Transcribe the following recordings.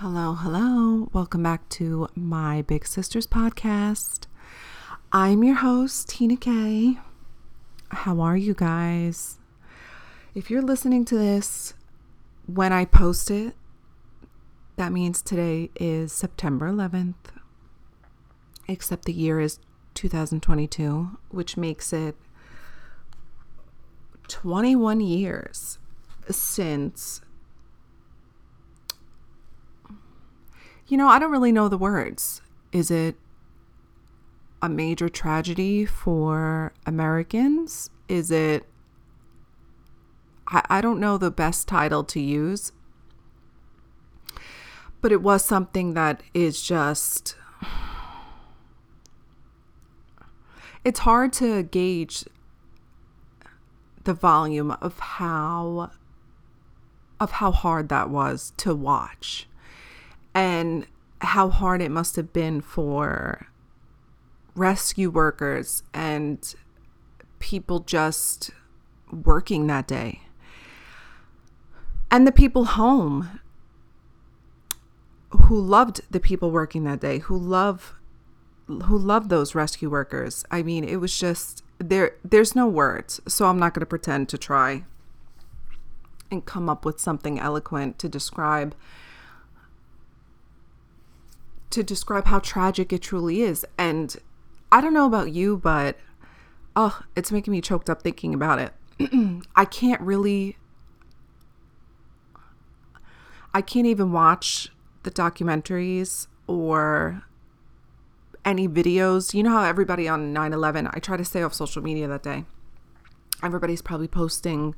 Hello, hello. Welcome back to my Big Sisters podcast. I'm your host, Tina K. How are you guys? If you're listening to this when I post it, that means today is September 11th, except the year is 2022, which makes it 21 years since you know, I don't really know the words. Is it a major tragedy for Americans? Is it I, I don't know the best title to use. But it was something that is just it's hard to gauge the volume of how of how hard that was to watch and how hard it must have been for rescue workers and people just working that day. And the people home who loved the people working that day who love who loved those rescue workers. I mean it was just there there's no words so i'm not going to pretend to try and come up with something eloquent to describe to describe how tragic it truly is and i don't know about you but oh it's making me choked up thinking about it i can't really i can't even watch the documentaries or any videos. You know how everybody on 9 11, I try to stay off social media that day. Everybody's probably posting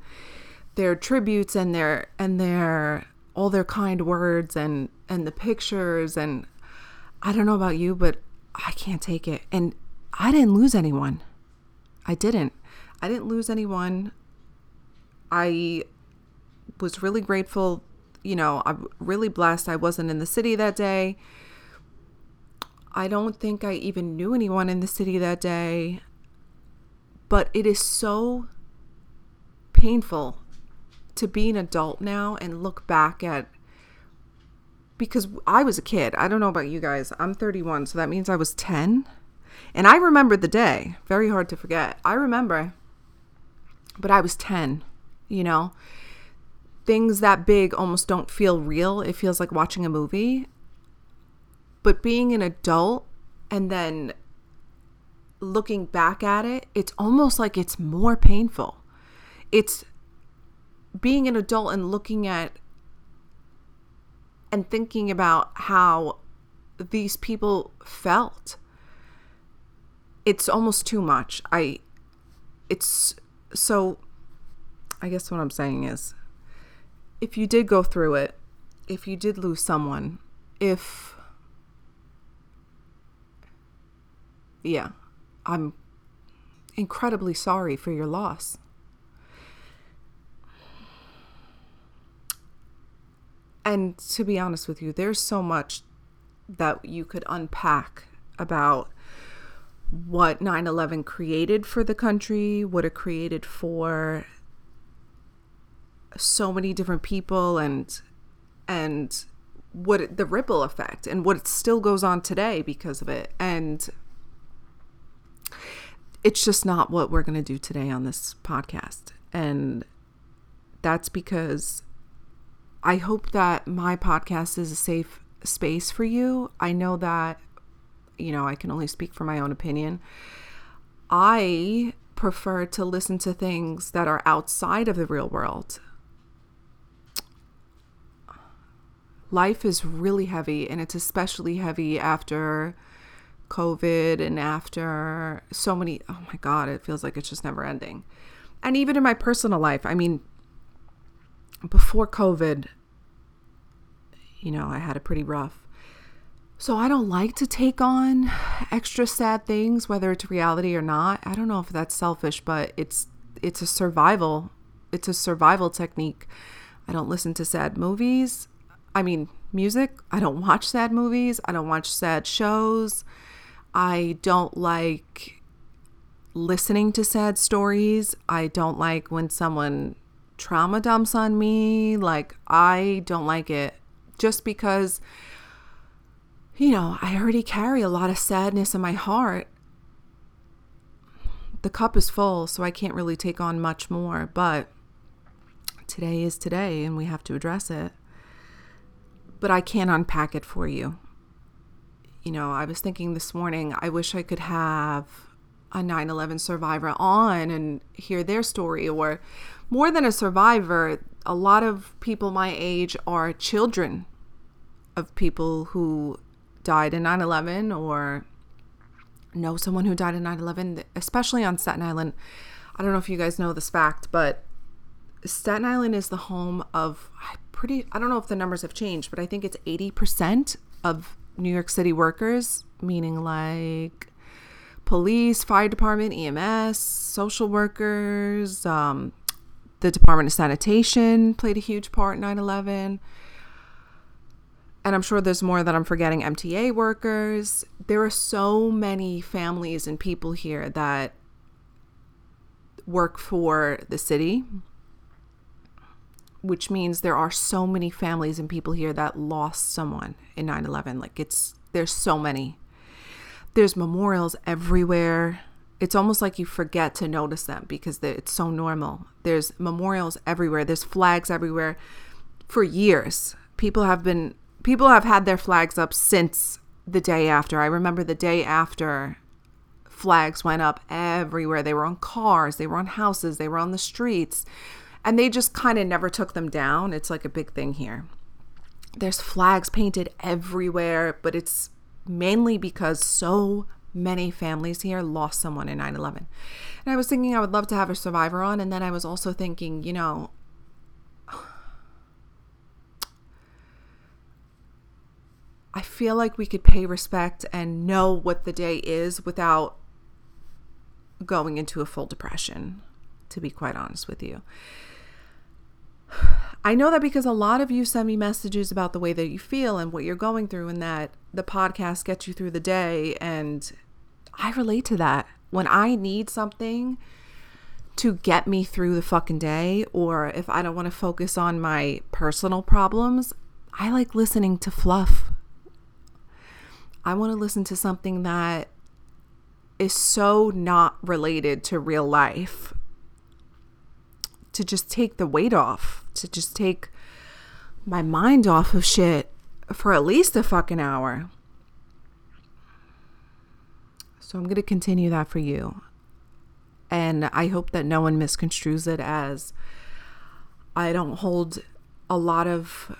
their tributes and their and their all their kind words and and the pictures and I don't know about you but I can't take it and I didn't lose anyone. I didn't. I didn't lose anyone. I was really grateful, you know, I'm really blessed I wasn't in the city that day. I don't think I even knew anyone in the city that day. But it is so painful to be an adult now and look back at because I was a kid. I don't know about you guys. I'm 31, so that means I was 10. And I remember the day. Very hard to forget. I remember. But I was 10, you know. Things that big almost don't feel real. It feels like watching a movie. But being an adult and then looking back at it, it's almost like it's more painful. It's being an adult and looking at and thinking about how these people felt. It's almost too much. I, it's so, I guess what I'm saying is if you did go through it, if you did lose someone, if yeah, I'm incredibly sorry for your loss. And to be honest with you, there's so much that you could unpack about what 9 11 created for the country, what it created for so many different people, and and what it, the ripple effect and what it still goes on today because of it. And it's just not what we're going to do today on this podcast. And that's because I hope that my podcast is a safe space for you. I know that, you know, I can only speak for my own opinion. I prefer to listen to things that are outside of the real world. Life is really heavy, and it's especially heavy after COVID and after so many, oh my God, it feels like it's just never ending. And even in my personal life, I mean, before COVID, you know, I had a pretty rough. So I don't like to take on extra sad things, whether it's reality or not. I don't know if that's selfish, but it's it's a survival. It's a survival technique. I don't listen to sad movies. I mean, music. I don't watch sad movies. I don't watch sad shows. I don't like listening to sad stories. I don't like when someone trauma dumps on me. Like, I don't like it. just because, you know, I already carry a lot of sadness in my heart. The cup is full, so I can't really take on much more, but today is today and we have to address it. But I can't unpack it for you. You know, I was thinking this morning, I wish I could have a 9 11 survivor on and hear their story, or more than a survivor, a lot of people my age are children of people who died in 9 11 or know someone who died in 9 11, especially on Staten Island. I don't know if you guys know this fact, but Staten Island is the home of pretty, I don't know if the numbers have changed, but I think it's 80% of New York City workers, meaning like police, fire department, EMS, social workers, um, the Department of Sanitation played a huge part in 9 11. And I'm sure there's more that I'm forgetting. MTA workers. There are so many families and people here that work for the city, which means there are so many families and people here that lost someone in 9 11. Like, it's, there's so many. There's memorials everywhere it's almost like you forget to notice them because it's so normal. There's memorials everywhere, there's flags everywhere. For years, people have been people have had their flags up since the day after. I remember the day after flags went up everywhere. They were on cars, they were on houses, they were on the streets, and they just kind of never took them down. It's like a big thing here. There's flags painted everywhere, but it's mainly because so many families here lost someone in 9 11. And I was thinking I would love to have a survivor on. And then I was also thinking, you know, I feel like we could pay respect and know what the day is without going into a full depression, to be quite honest with you. I know that because a lot of you send me messages about the way that you feel and what you're going through, and that the podcast gets you through the day. And I relate to that. When I need something to get me through the fucking day, or if I don't want to focus on my personal problems, I like listening to fluff. I want to listen to something that is so not related to real life to just take the weight off, to just take my mind off of shit for at least a fucking hour. So I'm going to continue that for you. And I hope that no one misconstrues it as I don't hold a lot of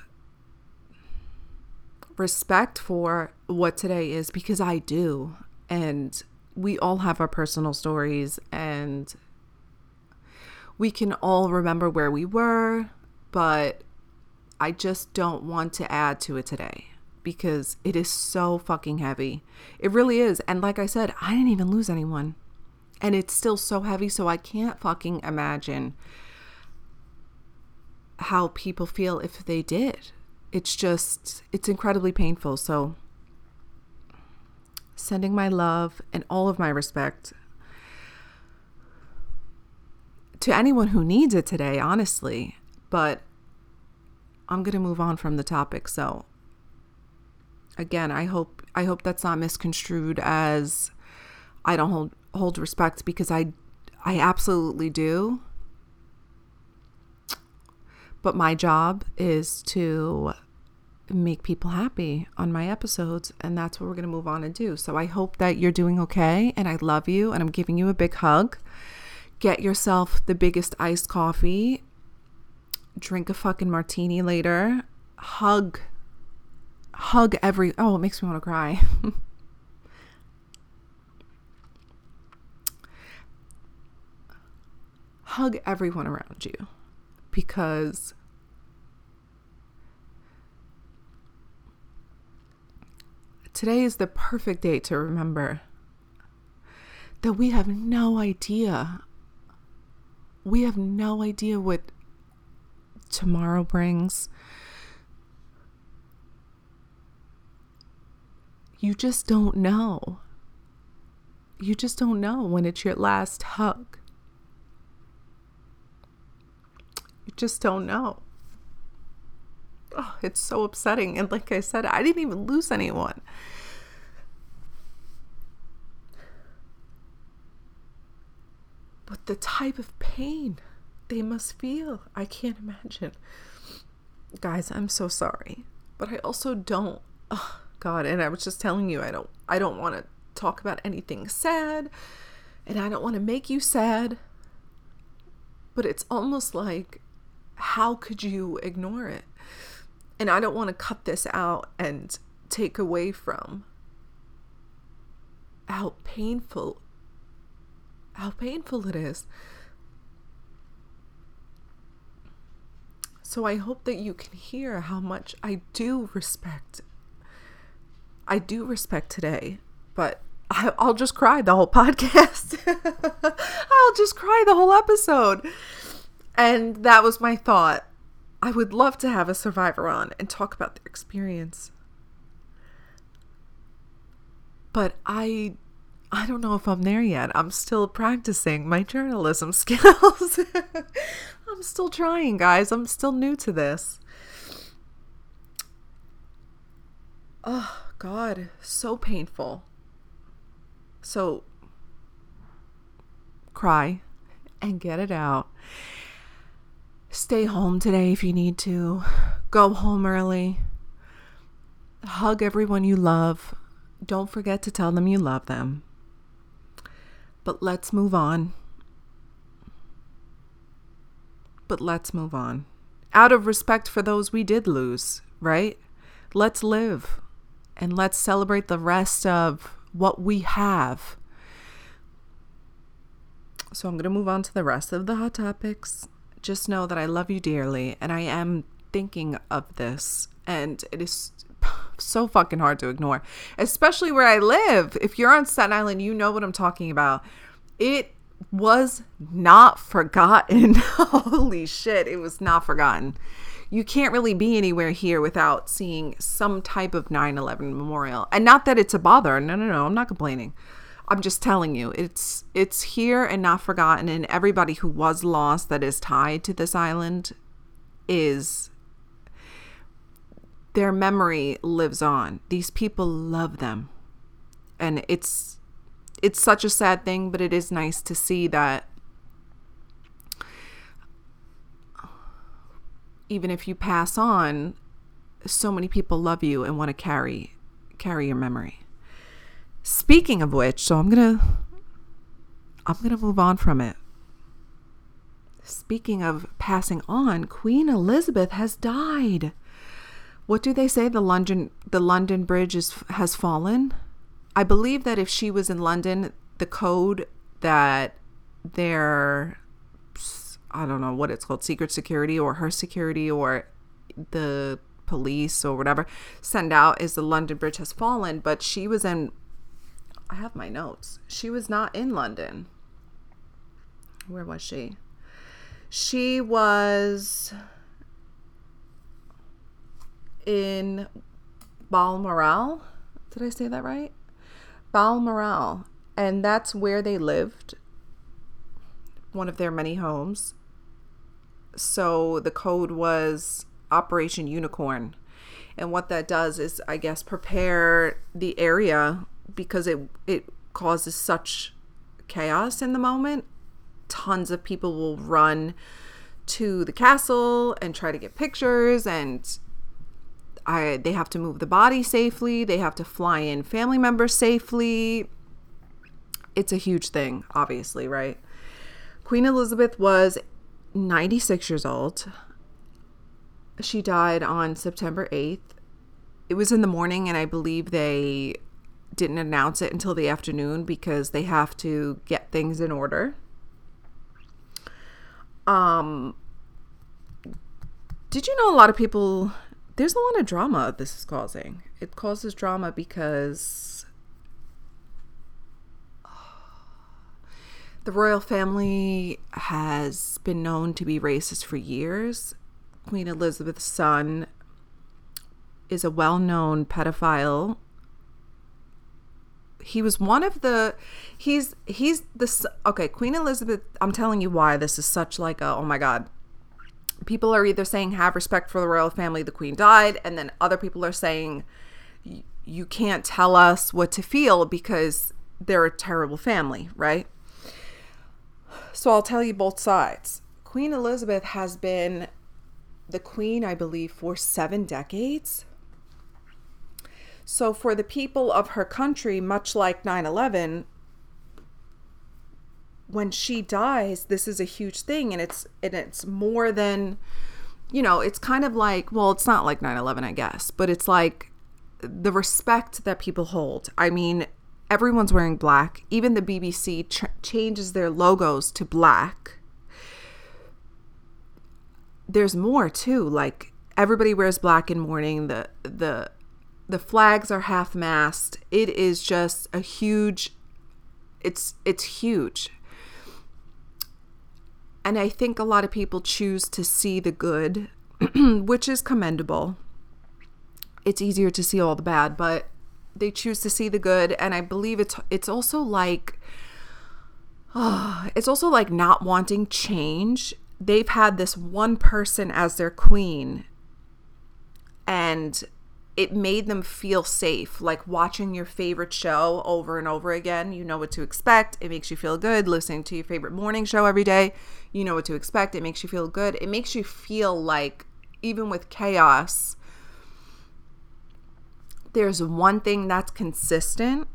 respect for what today is because I do. And we all have our personal stories and we can all remember where we were, but I just don't want to add to it today because it is so fucking heavy. It really is. And like I said, I didn't even lose anyone. And it's still so heavy, so I can't fucking imagine how people feel if they did. It's just, it's incredibly painful. So, sending my love and all of my respect to anyone who needs it today, honestly. But I'm going to move on from the topic. So again, I hope I hope that's not misconstrued as I don't hold hold respect because I I absolutely do. But my job is to make people happy on my episodes and that's what we're going to move on and do. So I hope that you're doing okay and I love you and I'm giving you a big hug. Get yourself the biggest iced coffee. Drink a fucking martini later. Hug. Hug every. Oh, it makes me want to cry. hug everyone around you because today is the perfect day to remember that we have no idea we have no idea what tomorrow brings. You just don't know. You just don't know when it's your last hug. You just don't know. oh, it's so upsetting. And like I said, I didn't even lose anyone. But the type of pain they must feel, I can't imagine. Guys, I'm so sorry. But I also don't oh, God, and I was just telling you I don't I don't want to talk about anything sad and I don't want to make you sad. But it's almost like how could you ignore it? And I don't want to cut this out and take away from how painful how painful it is. So I hope that you can hear how much I do respect. I do respect today, but I, will just cry the whole podcast. I'll just cry the whole episode. And that was my thought. I would love to have a survivor on and talk about their experience. But I I don't know if I'm there yet. I'm still practicing my journalism skills. I'm still trying, guys. I'm still new to this. Oh, God. So painful. So, cry and get it out. Stay home today if you need to. Go home early. Hug everyone you love. Don't forget to tell them you love them. But let's move on. But let's move on. Out of respect for those we did lose, right? Let's live and let's celebrate the rest of what we have. So I'm going to move on to the rest of the hot topics. Just know that I love you dearly and I am thinking of this and it is so fucking hard to ignore, especially where I live. If you're on Staten Island, you know what I'm talking about. It was not forgotten. Holy shit, it was not forgotten. You can't really be anywhere here without seeing some type of 9 11 memorial. And not that it's a bother. No, no, no. I'm not complaining. I'm just telling you, it's it's here and not forgotten. And everybody who was lost that is tied to this island is their memory lives on. These people love them. And it's it's such a sad thing, but it is nice to see that even if you pass on, so many people love you and want to carry carry your memory. Speaking of which, so I'm going to I'm going to move on from it. Speaking of passing on, Queen Elizabeth has died. What do they say the London the London Bridge is has fallen? I believe that if she was in London, the code that their I don't know what it's called, secret security or her security or the police or whatever send out is the London Bridge has fallen, but she was in I have my notes. She was not in London. Where was she? She was in Balmoral. Did I say that right? Balmoral, and that's where they lived, one of their many homes. So the code was Operation Unicorn. And what that does is, I guess, prepare the area because it it causes such chaos in the moment. Tons of people will run to the castle and try to get pictures and I they have to move the body safely, they have to fly in family members safely. It's a huge thing, obviously, right? Queen Elizabeth was 96 years old. She died on September 8th. It was in the morning, and I believe they didn't announce it until the afternoon because they have to get things in order. Um, did you know a lot of people there's a lot of drama this is causing. It causes drama because the royal family has been known to be racist for years. Queen Elizabeth's son is a well known pedophile. He was one of the he's he's the okay, Queen Elizabeth, I'm telling you why this is such like a oh my god people are either saying have respect for the royal family, the queen died, and then other people are saying you can't tell us what to feel because they're a terrible family, right? So I'll tell you both sides. Queen Elizabeth has been the queen, I believe, for seven decades. So for the people of her country, much like 9 11, when she dies, this is a huge thing and it's and it's more than you know, it's kind of like, well, it's not like 9/11, I guess, but it's like the respect that people hold. I mean, everyone's wearing black. Even the BBC ch- changes their logos to black. There's more too. Like everybody wears black in mourning. The the the flags are half mast. It is just a huge it's it's huge. And I think a lot of people choose to see the good, which is commendable. It's easier to see all the bad, but they choose to see the good and I believe it's it's also like oh, it's also like not wanting change. They've had this one person as their queen and it made them feel safe. Like watching your favorite show over and over again you know what to expect. It makes you feel good. Listening to your favorite morning show every day you know what to expect. It makes you feel good. It makes you feel like even with chaos there's one thing that's consistent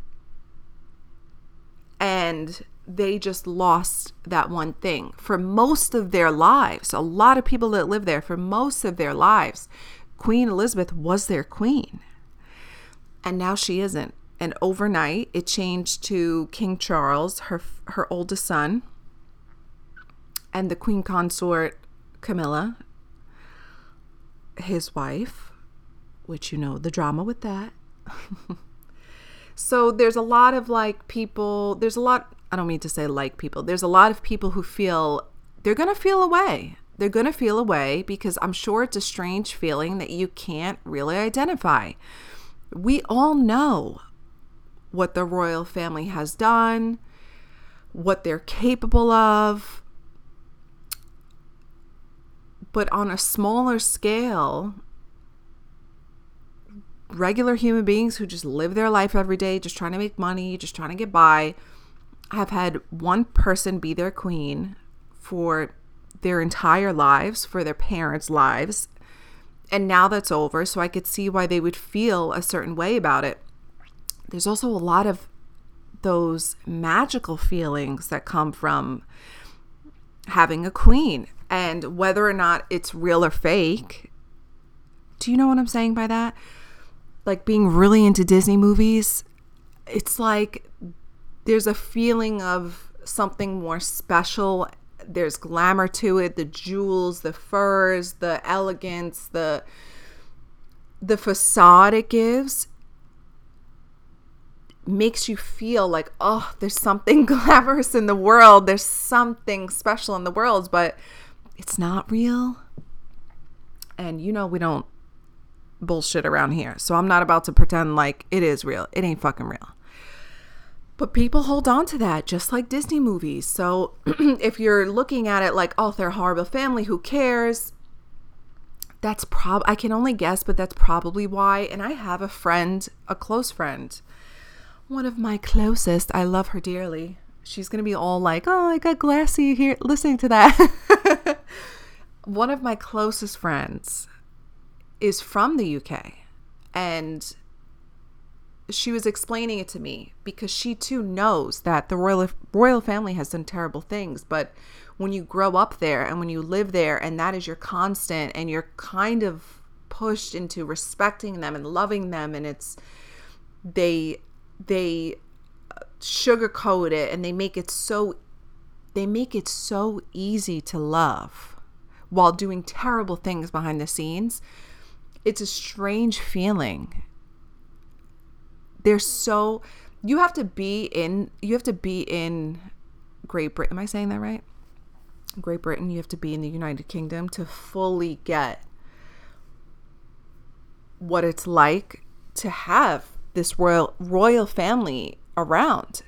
and they just lost that one thing. For most of their lives a lot of people that live there for most of their lives Queen Elizabeth was their queen. And now she isn't. And overnight, it changed to King Charles, her her oldest son, and the queen consort Camilla, his wife, which you know the drama with that. so there's a lot of like people, there's a lot I don't mean to say like people. There's a lot of people who feel they're going to feel away they're going to feel away because I'm sure it's a strange feeling that you can't really identify. We all know what the royal family has done, what they're capable of. But on a smaller scale, regular human beings who just live their life every day, just trying to make money, just trying to get by, have had one person be their queen for their entire lives, for their parents' lives. And now that's over, so I could see why they would feel a certain way about it. There's also a lot of those magical feelings that come from having a queen and whether or not it's real or fake. Do you know what I'm saying by that? Like being really into Disney movies, it's like there's a feeling of something more special there's glamour to it the jewels the furs the elegance the the facade it gives makes you feel like oh there's something glamorous in the world there's something special in the world but it's not real. And you know we don't bullshit around here. So i'm not about to pretend like it is real. It ain't fucking real but people hold on to that just like Disney movies. So if you're looking at it like, oh, they're horrible family, who cares? That's prob I can only guess, but that's probably why. And I have a friend, a close friend, one of my closest. I love her dearly. She's gonna be all like, oh, I got glassy here listening to that. one of my closest friends is from the UK. And she was explaining it to me because she too knows that the royal royal family has done terrible things. But when you grow up there and when you live there and that is your constant and you're kind of pushed into respecting them and loving them and it's they they sugarcoat it and they make it so they make it so easy to love while doing terrible things behind the scenes it's a strange feeling they're so you have to be in you have to be in Great Britain. Am I saying that right? Great Britain, you have to be in the United Kingdom to fully get what it's like to have this royal royal family around.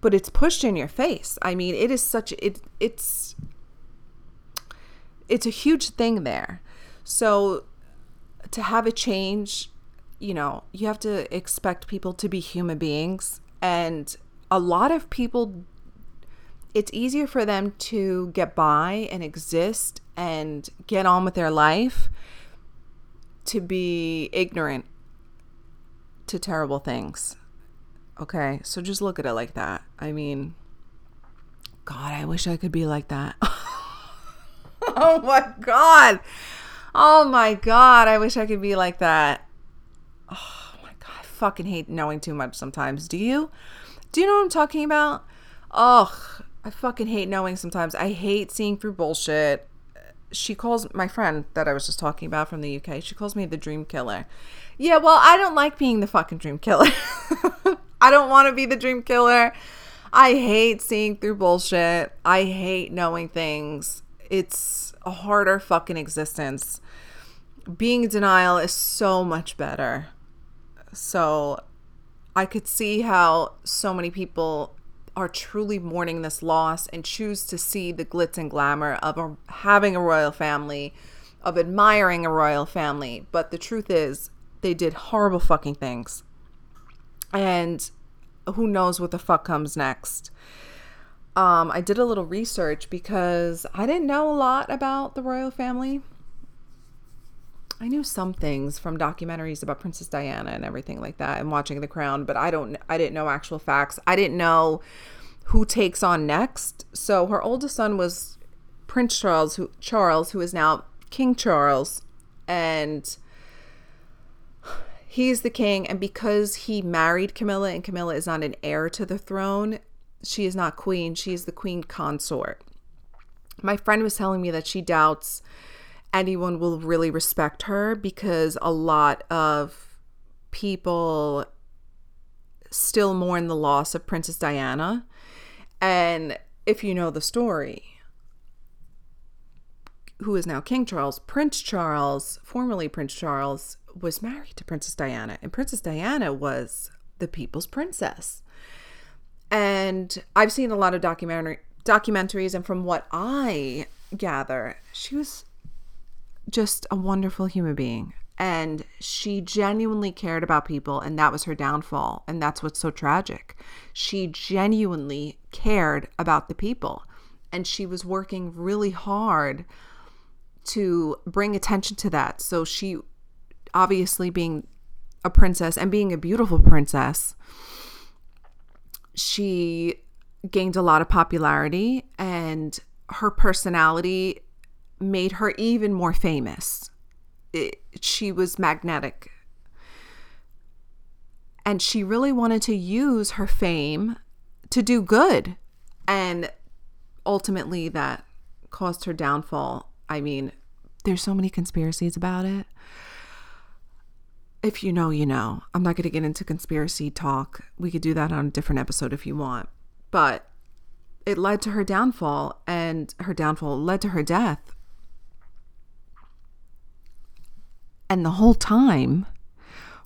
But it's pushed in your face. I mean, it is such it it's it's a huge thing there. So to have a change, you know, you have to expect people to be human beings and a lot of people it's easier for them to get by and exist and get on with their life to be ignorant to terrible things. Okay, so just look at it like that. I mean, God, I wish I could be like that. oh my God. Oh my God, I wish I could be like that. Oh my God, I fucking hate knowing too much sometimes. Do you? Do you know what I'm talking about? Ugh, I fucking hate knowing sometimes. I hate seeing through bullshit. She calls my friend that I was just talking about from the UK. She calls me the dream killer. Yeah, well, I don't like being the fucking dream killer. I don't want to be the dream killer. I hate seeing through bullshit. I hate knowing things. It's a harder fucking existence. Being in denial is so much better. So I could see how so many people are truly mourning this loss and choose to see the glitz and glamour of a, having a royal family, of admiring a royal family. But the truth is, they did horrible fucking things. And who knows what the fuck comes next. Um, I did a little research because I didn't know a lot about the royal family. I knew some things from documentaries about Princess Diana and everything like that and watching The Crown, but I don't I didn't know actual facts. I didn't know who takes on next. So her oldest son was Prince Charles who Charles who is now King Charles and he's the king and because he married Camilla and Camilla is not an heir to the throne, she is not queen, she is the queen consort. My friend was telling me that she doubts anyone will really respect her because a lot of people still mourn the loss of Princess Diana. And if you know the story, who is now King Charles, Prince Charles, formerly Prince Charles, was married to Princess Diana, and Princess Diana was the people's princess. And I've seen a lot of documentary documentaries, and from what I gather, she was just a wonderful human being. And she genuinely cared about people, and that was her downfall. And that's what's so tragic. She genuinely cared about the people, and she was working really hard to bring attention to that. So she, obviously, being a princess and being a beautiful princess, she gained a lot of popularity, and her personality made her even more famous. It, she was magnetic. And she really wanted to use her fame to do good. And ultimately, that caused her downfall. I mean, there's so many conspiracies about it. If you know, you know. I'm not going to get into conspiracy talk. We could do that on a different episode if you want. But it led to her downfall, and her downfall led to her death. And the whole time,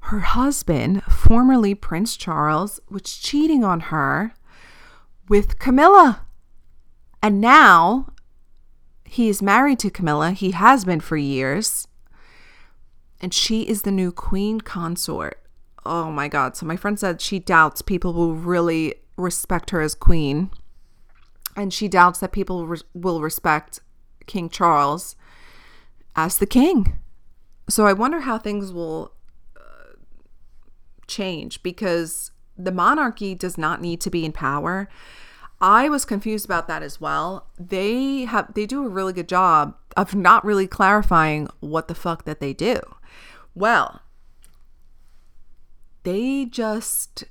her husband, formerly Prince Charles, was cheating on her with Camilla. And now he is married to Camilla. He has been for years. And she is the new queen consort. Oh my God. So my friend said she doubts people will really respect her as queen. And she doubts that people re- will respect King Charles as the king. So I wonder how things will uh, change because the monarchy does not need to be in power. I was confused about that as well. They have they do a really good job of not really clarifying what the fuck that they do. Well, they just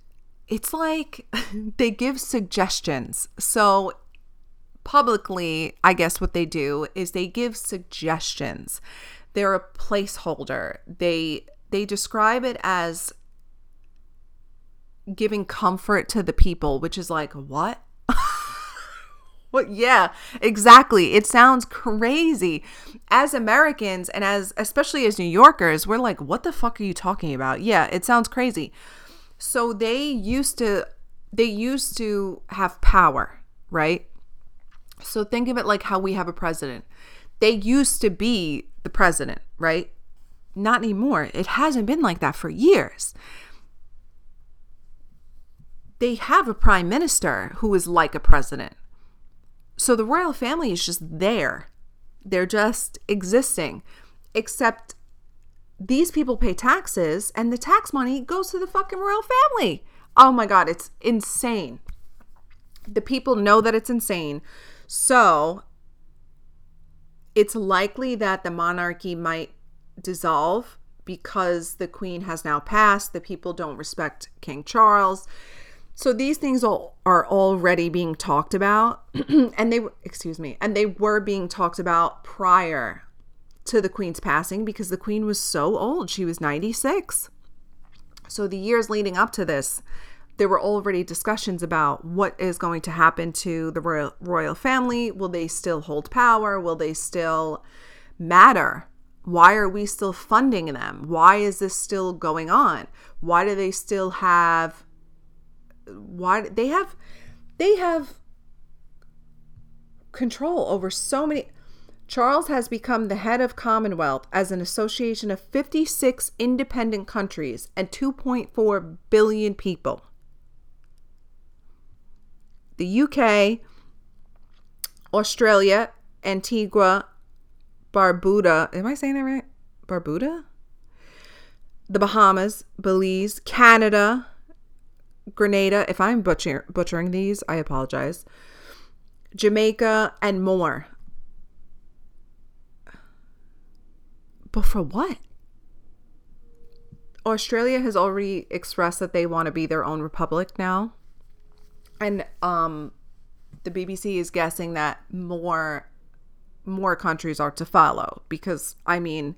it's like they give suggestions. So publicly, I guess what they do is they give suggestions they're a placeholder. They they describe it as giving comfort to the people, which is like, what? what yeah, exactly. It sounds crazy. As Americans and as especially as New Yorkers, we're like, what the fuck are you talking about? Yeah, it sounds crazy. So they used to they used to have power, right? So think of it like how we have a president they used to be the president, right? Not anymore. It hasn't been like that for years. They have a prime minister who is like a president. So the royal family is just there. They're just existing. Except these people pay taxes and the tax money goes to the fucking royal family. Oh my God, it's insane. The people know that it's insane. So it's likely that the monarchy might dissolve because the queen has now passed. The people don't respect King Charles. So these things all are already being talked about and they excuse me, and they were being talked about prior to the queen's passing because the queen was so old. She was 96. So the years leading up to this, there were already discussions about what is going to happen to the royal royal family. Will they still hold power? Will they still matter? Why are we still funding them? Why is this still going on? Why do they still have why they have they have control over so many Charles has become the head of Commonwealth as an association of 56 independent countries and 2.4 billion people. The UK, Australia, Antigua, Barbuda, am I saying that right? Barbuda? The Bahamas, Belize, Canada, Grenada, if I'm butcher- butchering these, I apologize. Jamaica, and more. But for what? Australia has already expressed that they want to be their own republic now. And um the BBC is guessing that more more countries are to follow because I mean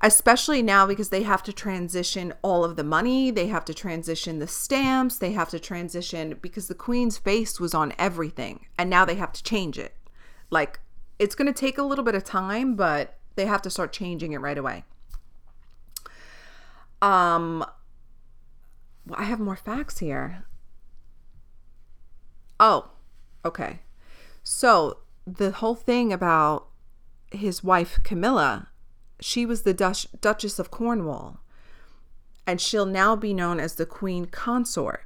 especially now because they have to transition all of the money, they have to transition the stamps, they have to transition because the queen's face was on everything and now they have to change it. Like it's going to take a little bit of time, but they have to start changing it right away. Um I have more facts here. Oh, okay. So, the whole thing about his wife Camilla she was the Dutch, Duchess of Cornwall, and she'll now be known as the Queen Consort.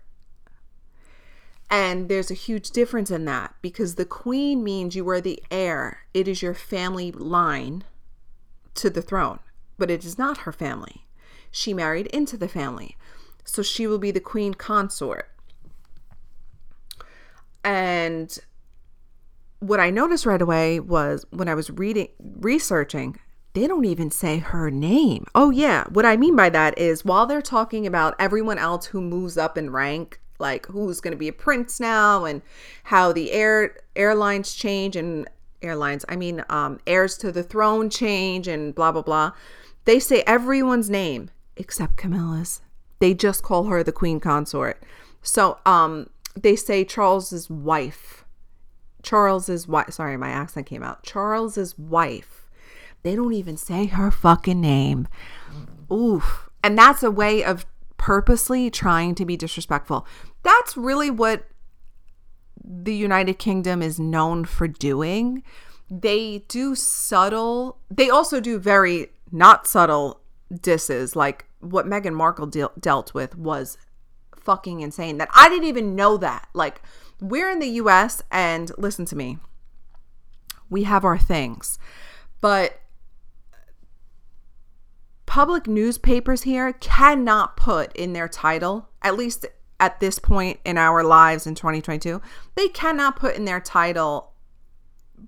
And there's a huge difference in that because the Queen means you are the heir, it is your family line to the throne, but it is not her family. She married into the family, so she will be the Queen Consort. And what I noticed right away was when I was reading, researching, they don't even say her name. Oh, yeah. What I mean by that is while they're talking about everyone else who moves up in rank, like who's going to be a prince now and how the air airlines change and airlines, I mean, um, heirs to the throne change and blah, blah, blah. They say everyone's name except Camilla's. They just call her the queen consort. So, um, they say Charles's wife. Charles's wife. Sorry, my accent came out. Charles's wife they don't even say her fucking name. Oof. And that's a way of purposely trying to be disrespectful. That's really what the United Kingdom is known for doing. They do subtle, they also do very not subtle disses. Like what Meghan Markle de- dealt with was fucking insane. That I didn't even know that. Like, we're in the US and listen to me, we have our things. But public newspapers here cannot put in their title, at least at this point in our lives in 2022, they cannot put in their title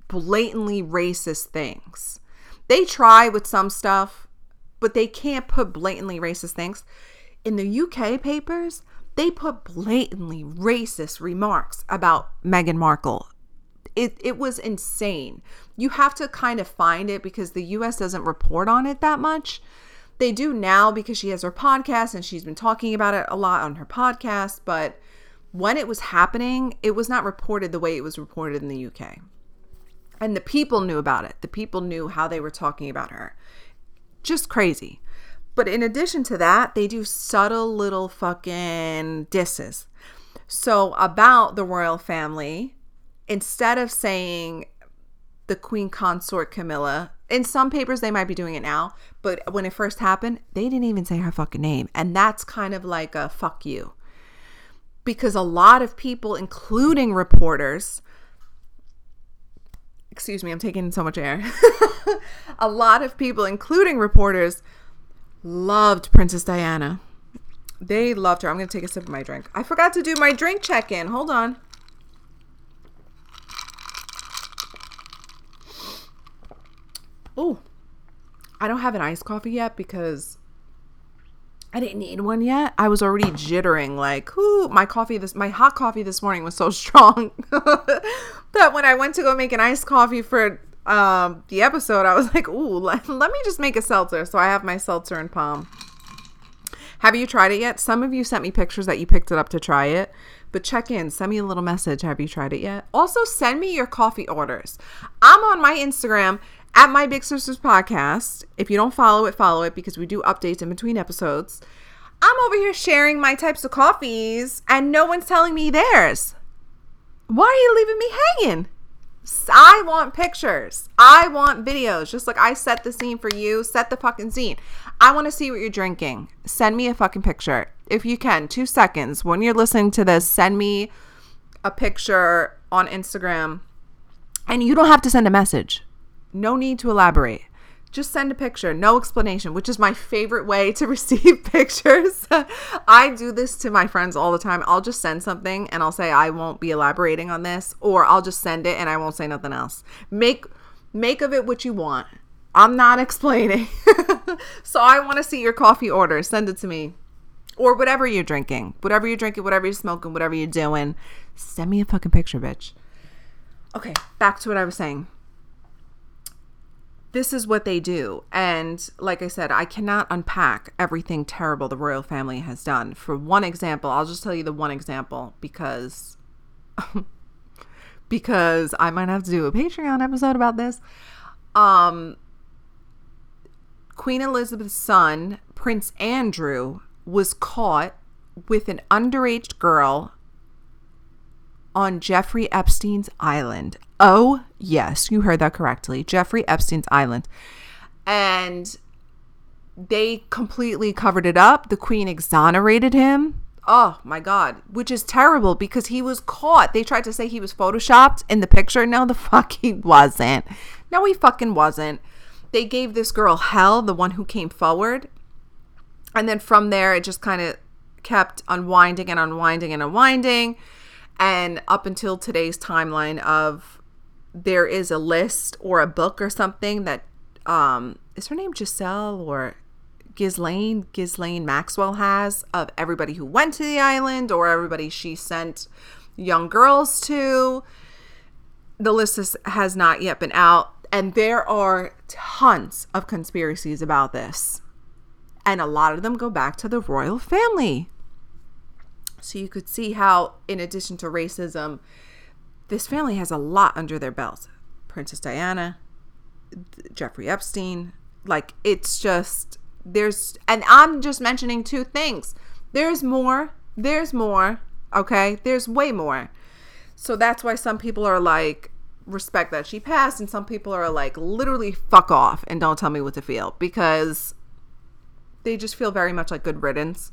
blatantly racist things. They try with some stuff, but they can't put blatantly racist things. In the UK papers, they put blatantly racist remarks about Meghan Markle. It, it was insane. You have to kind of find it because the US doesn't report on it that much. They do now because she has her podcast and she's been talking about it a lot on her podcast, but when it was happening, it was not reported the way it was reported in the UK. And the people knew about it. The people knew how they were talking about her. Just crazy. But in addition to that, they do subtle little fucking disses. So, about the royal family, instead of saying the queen consort Camilla. In some papers, they might be doing it now, but when it first happened, they didn't even say her fucking name. And that's kind of like a fuck you. Because a lot of people, including reporters, excuse me, I'm taking so much air. a lot of people, including reporters, loved Princess Diana. They loved her. I'm going to take a sip of my drink. I forgot to do my drink check in. Hold on. Oh, I don't have an iced coffee yet because I didn't need one yet. I was already jittering like, ooh, my coffee this my hot coffee this morning was so strong that when I went to go make an iced coffee for um the episode, I was like, ooh, let, let me just make a seltzer. So I have my seltzer and palm. Have you tried it yet? Some of you sent me pictures that you picked it up to try it, but check in, send me a little message. Have you tried it yet? Also, send me your coffee orders. I'm on my Instagram at my Big Sisters podcast. If you don't follow it, follow it because we do updates in between episodes. I'm over here sharing my types of coffees and no one's telling me theirs. Why are you leaving me hanging? I want pictures. I want videos. Just like I set the scene for you, set the fucking scene. I want to see what you're drinking. Send me a fucking picture. If you can, two seconds. When you're listening to this, send me a picture on Instagram. And you don't have to send a message. No need to elaborate. Just send a picture, no explanation, which is my favorite way to receive pictures. I do this to my friends all the time. I'll just send something and I'll say I won't be elaborating on this or I'll just send it and I won't say nothing else. Make make of it what you want. I'm not explaining. so I want to see your coffee order. Send it to me. Or whatever you're drinking. Whatever you're drinking, whatever you're smoking, whatever you're doing. Send me a fucking picture, bitch. Okay, back to what I was saying this is what they do. And like I said, I cannot unpack everything terrible the royal family has done. For one example, I'll just tell you the one example because because I might have to do a Patreon episode about this. Um Queen Elizabeth's son, Prince Andrew, was caught with an underage girl on Jeffrey Epstein's island. Oh, yes, you heard that correctly. Jeffrey Epstein's island. And they completely covered it up. The queen exonerated him. Oh my God, which is terrible because he was caught. They tried to say he was photoshopped in the picture. No, the fuck he wasn't. No, he fucking wasn't. They gave this girl hell, the one who came forward. And then from there, it just kind of kept unwinding and unwinding and unwinding and up until today's timeline of there is a list or a book or something that um is her name Giselle or Ghislaine Ghislaine Maxwell has of everybody who went to the island or everybody she sent young girls to. The list is, has not yet been out, and there are tons of conspiracies about this. And a lot of them go back to the royal family. So you could see how, in addition to racism, this family has a lot under their belt. Princess Diana, Jeffrey Epstein, like it's just there's and I'm just mentioning two things. There's more. There's more. Okay? There's way more. So that's why some people are like respect that she passed and some people are like literally fuck off and don't tell me what to feel because they just feel very much like good riddance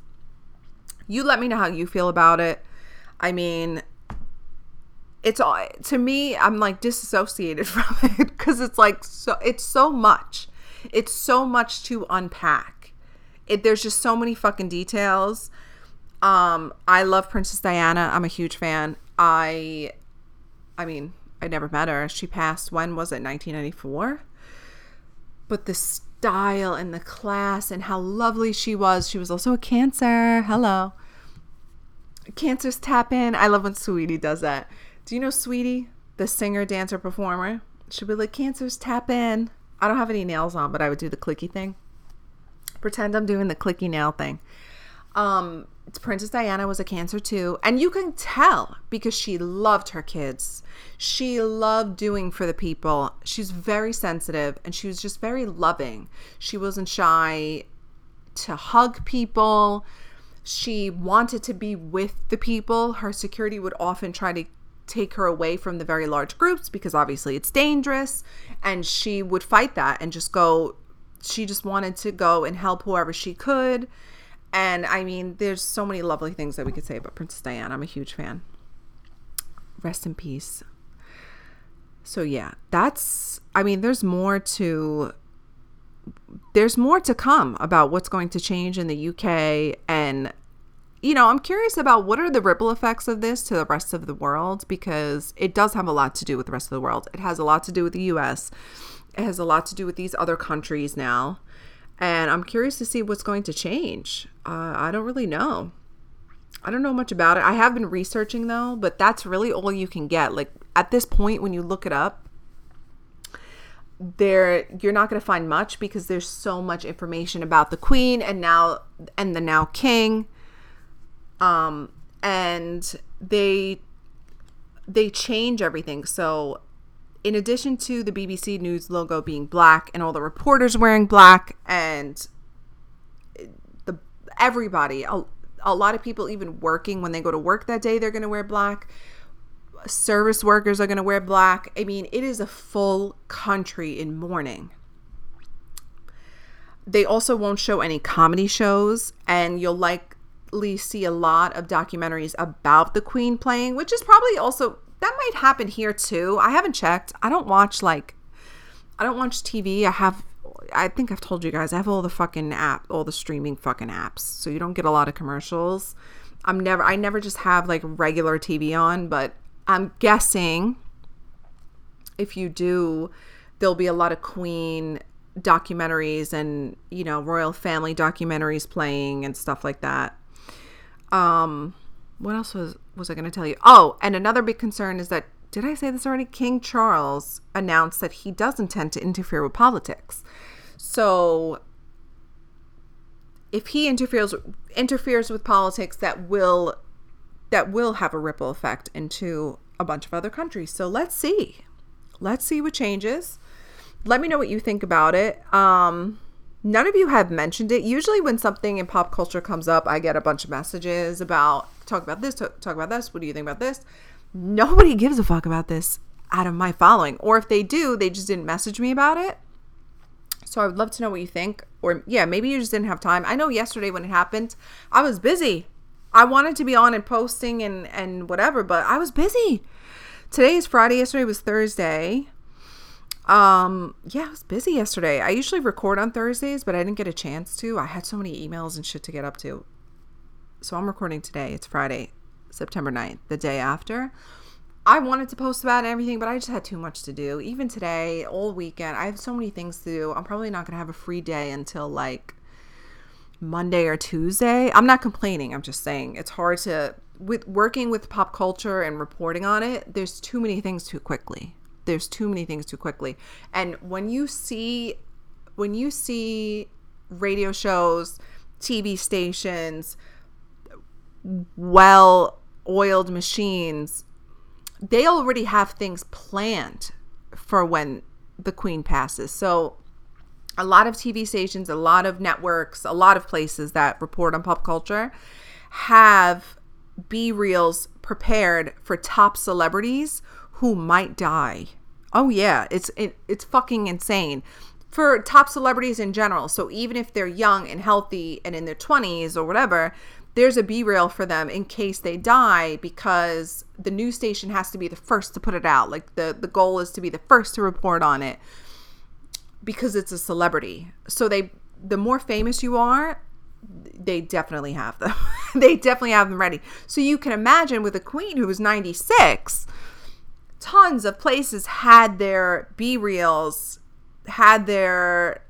you let me know how you feel about it. I mean, it's all to me, I'm like disassociated from it because it's like so it's so much. It's so much to unpack. It there's just so many fucking details. Um, I love Princess Diana. I'm a huge fan. I I mean, I never met her. She passed when was it? 1994. But the style and the class and how lovely she was. She was also a Cancer. Hello. Cancers tap in. I love when Saweetie does that. Do you know Saweetie, the singer, dancer, performer? She'll be like, Cancers tap in. I don't have any nails on, but I would do the clicky thing. Pretend I'm doing the clicky nail thing. Um, Princess Diana was a cancer too, and you can tell because she loved her kids. She loved doing for the people. She's very sensitive and she was just very loving. She wasn't shy to hug people. She wanted to be with the people. Her security would often try to take her away from the very large groups because obviously it's dangerous. And she would fight that and just go she just wanted to go and help whoever she could. And i mean there's so many lovely things that we could say about princess diana. I'm a huge fan. Rest in peace. So yeah that's i mean there's more to there's more to come about what's going to change in the UK and you know, I'm curious about what are the ripple effects of this to the rest of the world because it does have a lot to do with the rest of the world. It has a lot to do with the US. It has a lot to do with these other countries now. And I'm curious to see what's going to change. Uh, I don't really know. I don't know much about it. I have been researching though, but that's really all you can get. Like at this point, when you look it up, there you're not going to find much because there's so much information about the queen and now and the now king um and they they change everything so in addition to the BBC news logo being black and all the reporters wearing black and the everybody a, a lot of people even working when they go to work that day they're going to wear black service workers are going to wear black. I mean, it is a full country in mourning. They also won't show any comedy shows, and you'll likely see a lot of documentaries about the Queen playing, which is probably also that might happen here too. I haven't checked. I don't watch like I don't watch TV. I have I think I've told you guys I have all the fucking app, all the streaming fucking apps. So you don't get a lot of commercials. I'm never I never just have like regular TV on, but I'm guessing if you do, there'll be a lot of Queen documentaries and, you know, royal family documentaries playing and stuff like that. Um, what else was was I going to tell you? Oh, and another big concern is that did I say this already? King Charles announced that he does intend to interfere with politics. So if he interferes interferes with politics that will that will have a ripple effect into a bunch of other countries. So let's see. Let's see what changes. Let me know what you think about it. Um, none of you have mentioned it. Usually, when something in pop culture comes up, I get a bunch of messages about talk about this, talk, about this. What do you think about this? Nobody gives a fuck about this out of my following. Or if they do, they just didn't message me about it. So I would love to know what you think. Or yeah, maybe you just didn't have time. I know yesterday when it happened, I was busy. I wanted to be on and posting and and whatever, but I was busy. Today is Friday. Yesterday was Thursday. Um, yeah, I was busy yesterday. I usually record on Thursdays, but I didn't get a chance to. I had so many emails and shit to get up to. So I'm recording today. It's Friday, September 9th, the day after. I wanted to post about everything, but I just had too much to do. Even today, all weekend, I have so many things to do. I'm probably not going to have a free day until like Monday or Tuesday. I'm not complaining. I'm just saying it's hard to with working with pop culture and reporting on it. There's too many things too quickly. There's too many things too quickly. And when you see when you see radio shows, TV stations, well oiled machines, they already have things planned for when the queen passes. So a lot of TV stations, a lot of networks, a lot of places that report on pop culture have B reels prepared for top celebrities who might die. Oh yeah, it's it, it's fucking insane for top celebrities in general. So even if they're young and healthy and in their 20s or whatever, there's a B reel for them in case they die because the news station has to be the first to put it out. Like the the goal is to be the first to report on it because it's a celebrity. So they the more famous you are, they definitely have them. they definitely have them ready. So you can imagine with a queen who was 96, tons of places had their B reels, had their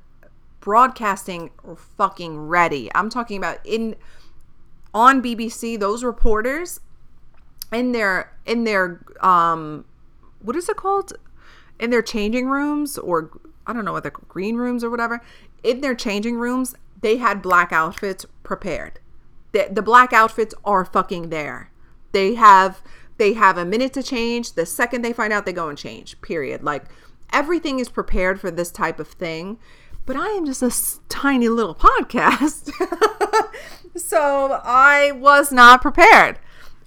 broadcasting fucking ready. I'm talking about in on BBC, those reporters in their in their um what is it called? In their changing rooms or I don't know what the green rooms or whatever, in their changing rooms, they had black outfits prepared. The, the black outfits are fucking there. They have they have a minute to change. The second they find out, they go and change. Period. Like everything is prepared for this type of thing. But I am just a tiny little podcast. so I was not prepared.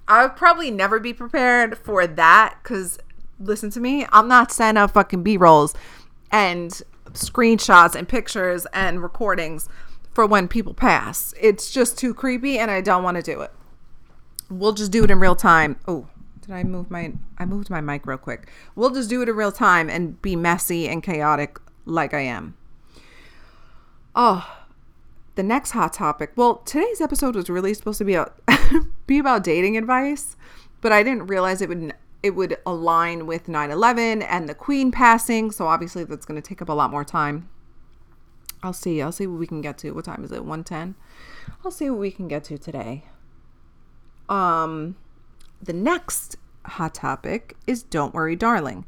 I'll probably never be prepared for that because listen to me, I'm not sending out fucking B rolls and screenshots and pictures and recordings for when people pass. It's just too creepy and I don't want to do it. We'll just do it in real time. Oh, did I move my I moved my mic real quick. We'll just do it in real time and be messy and chaotic like I am. Oh, the next hot topic. Well, today's episode was really supposed to be about be about dating advice, but I didn't realize it would it would align with 9/11 and the queen passing, so obviously that's going to take up a lot more time. I'll see. I'll see what we can get to. What time is it? 110. I'll see what we can get to today. Um the next hot topic is Don't Worry Darling.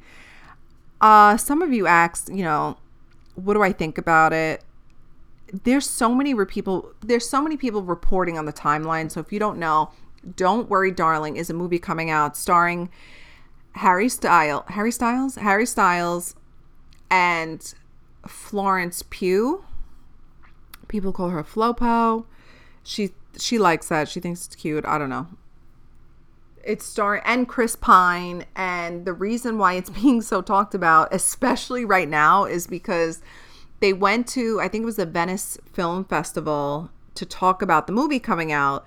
Uh some of you asked, you know, what do I think about it? There's so many people there's so many people reporting on the timeline. So if you don't know, Don't Worry Darling is a movie coming out starring Harry Style, Harry Styles, Harry Styles and Florence Pugh. People call her Flopo. She she likes that. She thinks it's cute. I don't know it's starring and Chris Pine, and the reason why it's being so talked about, especially right now, is because they went to I think it was the Venice Film Festival to talk about the movie coming out,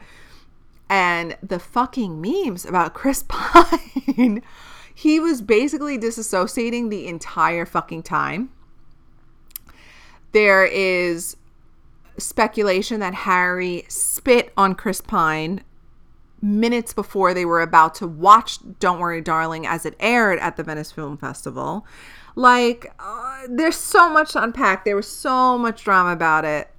and the fucking memes about Chris Pine. he was basically disassociating the entire fucking time. There is speculation that Harry spit on Chris Pine minutes before they were about to watch Don't Worry Darling as it aired at the Venice Film Festival. Like, uh, there's so much to unpack. There was so much drama about it.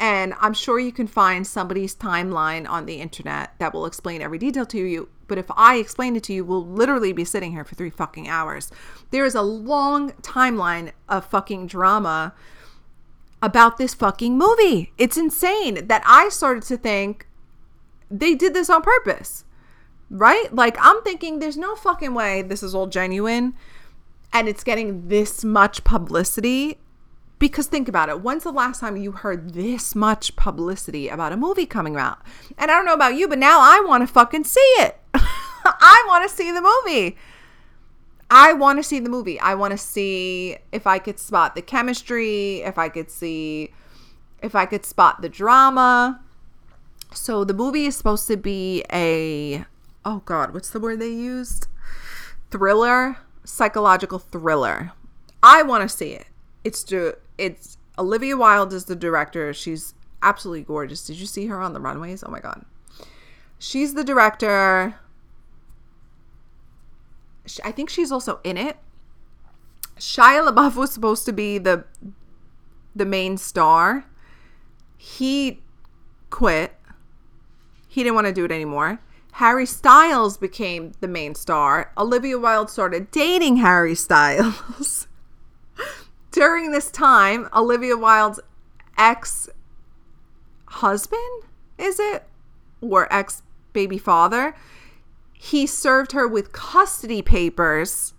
And I'm sure you can find somebody's timeline on the internet that will explain every detail to you. But if I explain it to you, we'll literally be sitting here for three fucking hours. There is a long timeline of fucking drama about this fucking movie. It's insane that I started to think they did this on purpose, right? Like, I'm thinking there's no fucking way this is all genuine and it's getting this much publicity. Because think about it. When's the last time you heard this much publicity about a movie coming out? And I don't know about you, but now I want to fucking see it. I want to see the movie. I want to see the movie. I want to see if I could spot the chemistry, if I could see if I could spot the drama. So the movie is supposed to be a oh god, what's the word they used? Thriller, psychological thriller. I want to see it. It's it's Olivia Wilde is the director. She's absolutely gorgeous. Did you see her on the runways? Oh my god. She's the director. I think she's also in it. Shia LaBeouf was supposed to be the the main star. He quit he didn't want to do it anymore. Harry Styles became the main star. Olivia Wilde started dating Harry Styles. During this time, Olivia Wilde's ex husband, is it? Or ex baby father, he served her with custody papers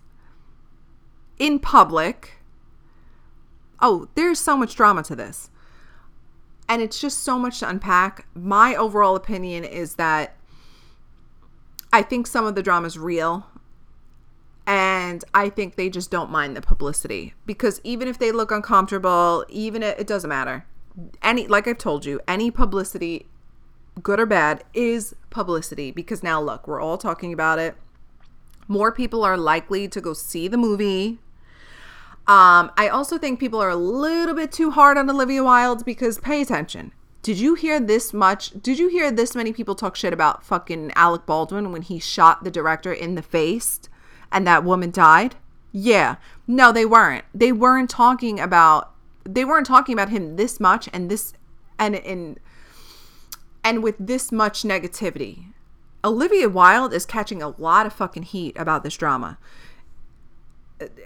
in public. Oh, there's so much drama to this and it's just so much to unpack. My overall opinion is that I think some of the drama is real. And I think they just don't mind the publicity because even if they look uncomfortable, even it, it doesn't matter. Any, like I've told you, any publicity, good or bad, is publicity because now look, we're all talking about it. More people are likely to go see the movie um, I also think people are a little bit too hard on Olivia Wilde because pay attention. Did you hear this much? Did you hear this many people talk shit about fucking Alec Baldwin when he shot the director in the face and that woman died? Yeah. No, they weren't. They weren't talking about they weren't talking about him this much and this and in and with this much negativity. Olivia Wilde is catching a lot of fucking heat about this drama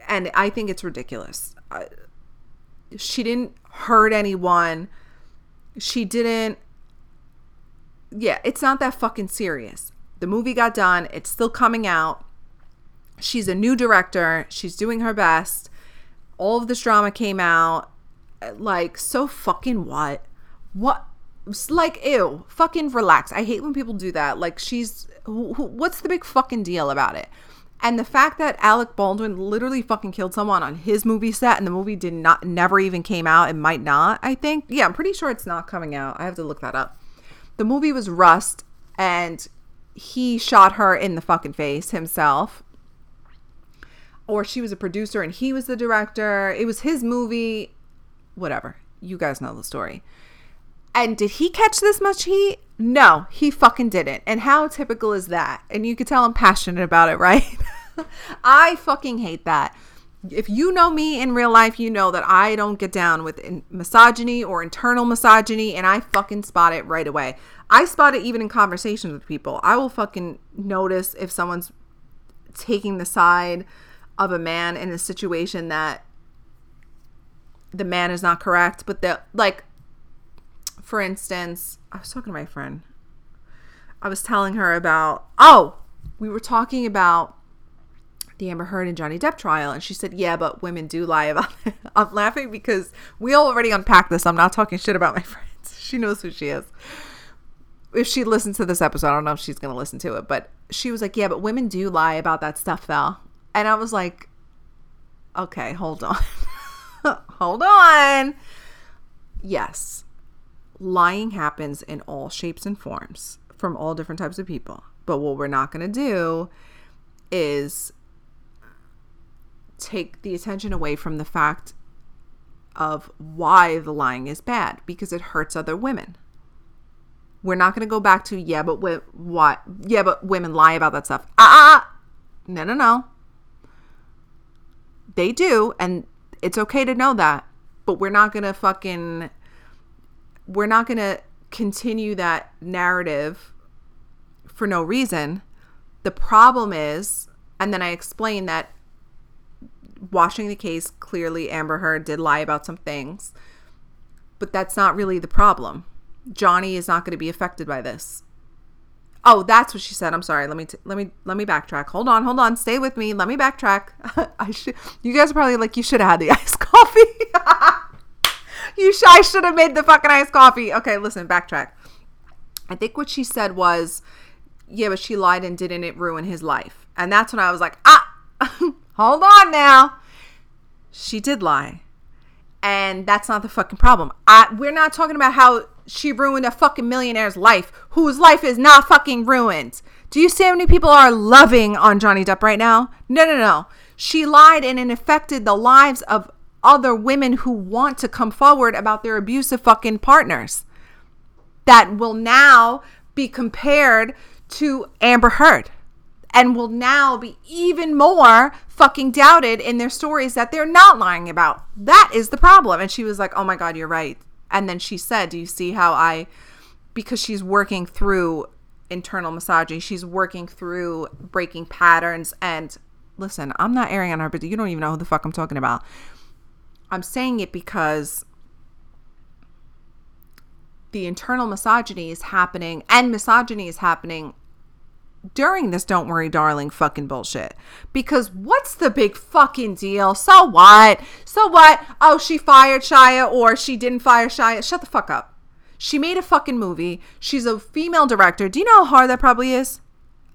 and I think it's ridiculous. She didn't hurt anyone. She didn't. Yeah, it's not that fucking serious. The movie got done. It's still coming out. She's a new director. She's doing her best. All of this drama came out. Like, so fucking what? What? like ew fucking relax i hate when people do that like she's wh- wh- what's the big fucking deal about it and the fact that alec baldwin literally fucking killed someone on his movie set and the movie did not never even came out it might not i think. Yeah i'm pretty sure it's not coming out. I have to look that up. The movie was rust and he shot her in the fucking face himself. Or she was a producer and he was the director. It was his movie. Whatever. You guys know the story. And did he catch this much heat? No, he fucking didn't. And how typical is that? And you could tell I'm passionate about it, right? I fucking hate that. If you know me in real life, you know that I don't get down with misogyny or internal misogyny, and I fucking spot it right away. I spot it even in conversations with people. I will fucking notice if someone's taking the side of a man in a situation that the man is not correct, but the like for instance, I was talking to my friend. I was telling her about, oh, we were talking about the Amber Heard and Johnny Depp trial. And she said, yeah, but women do lie about it. I'm laughing because we already unpacked this. I'm not talking shit about my friends. She knows who she is. If she listens to this episode, I don't know if she's going to listen to it, but she was like, yeah, but women do lie about that stuff though. And I was like, okay, hold on. hold on. Yes, lying happens in all shapes and forms from all different types of people. But what we're not going to do is take the attention away from the fact of why the lying is bad because it hurts other women. We're not going to go back to yeah, but what? Yeah, but women lie about that stuff. Ah, ah, no, no, no. They do, and it's okay to know that, but we're not going to fucking we're not going to continue that narrative for no reason. The problem is, and then I explained that watching the case, clearly Amber Heard did lie about some things, but that's not really the problem. Johnny is not going to be affected by this. Oh, that's what she said. I'm sorry. Let me t- let me let me backtrack. Hold on, hold on. Stay with me. Let me backtrack. I should. You guys are probably like, you should have had the iced coffee. you sh- I should have made the fucking iced coffee. Okay, listen, backtrack. I think what she said was, yeah, but she lied and didn't it ruin his life? And that's when I was like, ah, hold on now. She did lie. And that's not the fucking problem. I, we're not talking about how she ruined a fucking millionaire's life whose life is not fucking ruined. Do you see how many people are loving on Johnny Depp right now? No, no, no. She lied and it affected the lives of other women who want to come forward about their abusive fucking partners that will now be compared to Amber Heard and will now be even more fucking doubted in their stories that they're not lying about. That is the problem. And she was like, oh my God, you're right. And then she said, Do you see how I, because she's working through internal misogyny, she's working through breaking patterns. And listen, I'm not airing on her, but you don't even know who the fuck I'm talking about. I'm saying it because the internal misogyny is happening and misogyny is happening during this don't worry darling fucking bullshit. Because what's the big fucking deal? So what? So what? Oh she fired shia or she didn't fire shia? Shut the fuck up. She made a fucking movie. She's a female director. Do you know how hard that probably is?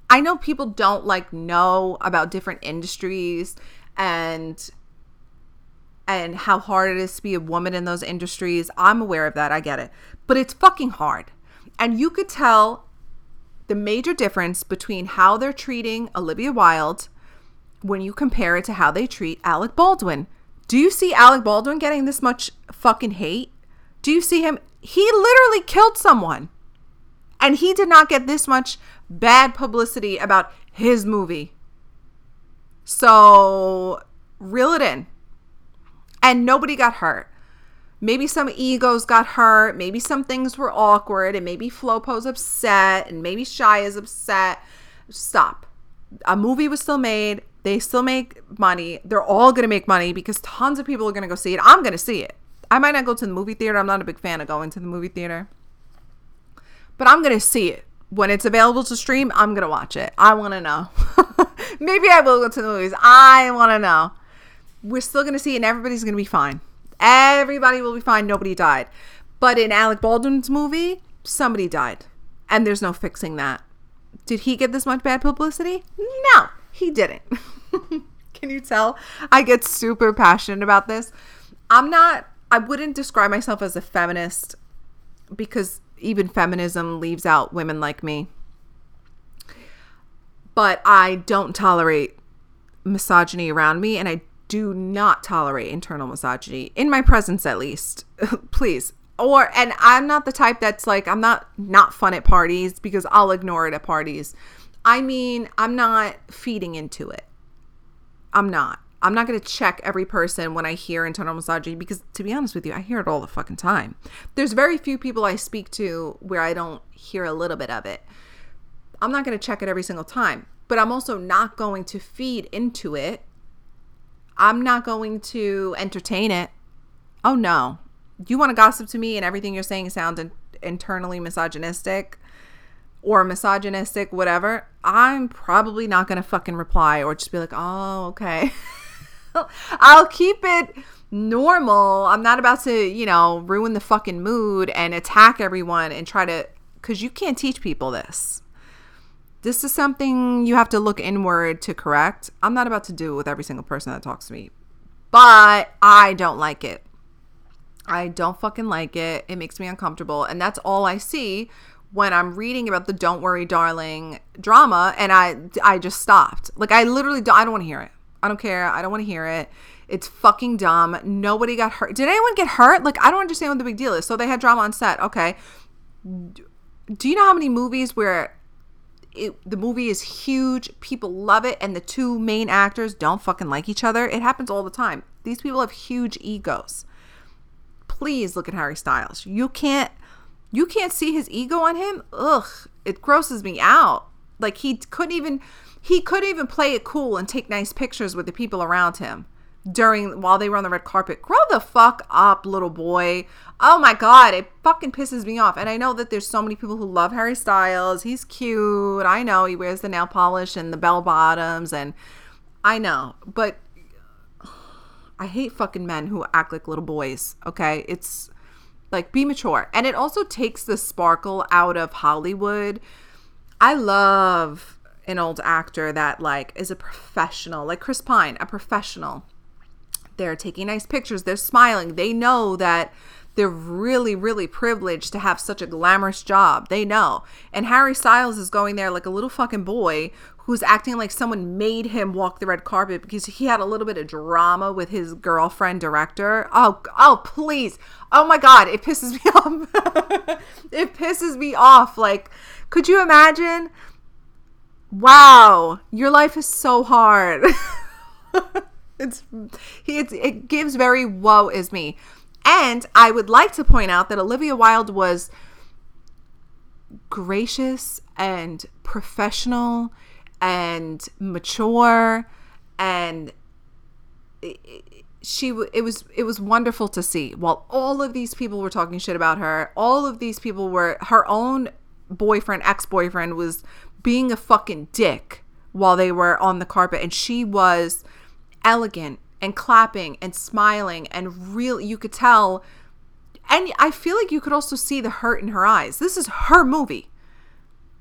I know people don't like know about different industries and and how hard it is to be a woman in those industries. I'm aware of that. I get it. But it's fucking hard. And you could tell the major difference between how they're treating Olivia Wilde when you compare it to how they treat Alec Baldwin. Do you see Alec Baldwin getting this much fucking hate? Do you see him? He literally killed someone. And he did not get this much bad publicity about his movie. So, reel it in and nobody got hurt. Maybe some egos got hurt. Maybe some things were awkward, and maybe Flopo's upset, and maybe Shia is upset. Stop. A movie was still made. They still make money. They're all going to make money because tons of people are going to go see it. I'm going to see it. I might not go to the movie theater. I'm not a big fan of going to the movie theater. But I'm going to see it. When it's available to stream, I'm going to watch it. I want to know. Maybe I will go to the movies. I want to know we're still going to see and everybody's going to be fine. Everybody will be fine. Nobody died. But in Alec Baldwin's movie, somebody died. And there's no fixing that. Did he get this much bad publicity? No, he didn't. Can you tell? I get super passionate about this. I'm not, I wouldn't describe myself as a feminist because even feminism leaves out women like me. But I don't tolerate misogyny around me and I do not tolerate internal misogyny in my presence at least. Please. Or and I'm not the type that's like I'm not not fun at parties because I'll ignore it at parties. I mean, I'm not feeding into it. I'm not. I'm not going to check every person when I hear internal misogyny because, to be honest with you, I hear it all the fucking time. There's very few people I speak to where I don't hear a little bit of it. I'm not going to check it every single time, but I'm also not going to feed into it. I'm not going to entertain it. Oh, no. You want to gossip to me and everything you're saying sounds in- internally misogynistic or misogynistic, whatever. I'm probably not going to fucking reply or just be like, oh, okay. I'll keep it normal. I'm not about to, you know, ruin the fucking mood and attack everyone and try to, because you can't teach people this. This is something you have to look inward to correct. I'm not about to do it with every single person that talks to me, but I don't like it. I don't fucking like it. It makes me uncomfortable. And that's all I see when I'm reading about the "Don't Worry, Darling" drama, and I I just stopped. Like I literally don't, I don't want to hear it. I don't care. I don't want to hear it. It's fucking dumb. Nobody got hurt. Did anyone get hurt? Like I don't understand what the big deal is. So they had drama on set. Okay. Do you know how many movies where it, the movie is huge, people love it, and the two main actors don't fucking like each other? It happens all the time. These people have huge egos. Please look at Harry Styles. You can't you can't see his ego on him. Ugh, it grosses me out. Like he couldn't even he couldn't even play it cool and take nice pictures with the people around him during while they were on the red carpet. Grow the fuck up, little boy. Oh my god, it fucking pisses me off. And I know that there's so many people who love Harry Styles. He's cute. I know he wears the nail polish and the bell bottoms and I know, but I hate fucking men who act like little boys, okay? It's like be mature. And it also takes the sparkle out of Hollywood. I love an old actor that like is a professional, like Chris Pine, a professional. They're taking nice pictures, they're smiling. They know that they're really, really privileged to have such a glamorous job. They know. And Harry Styles is going there like a little fucking boy who's acting like someone made him walk the red carpet because he had a little bit of drama with his girlfriend director. Oh, oh, please. Oh my God. It pisses me off. it pisses me off. Like, could you imagine? Wow. Your life is so hard. it's, it's, it gives very woe is me. And I would like to point out that Olivia Wilde was gracious and professional and mature and she it was it was wonderful to see while all of these people were talking shit about her all of these people were her own boyfriend ex-boyfriend was being a fucking dick while they were on the carpet and she was elegant and clapping and smiling and real you could tell and I feel like you could also see the hurt in her eyes. This is her movie.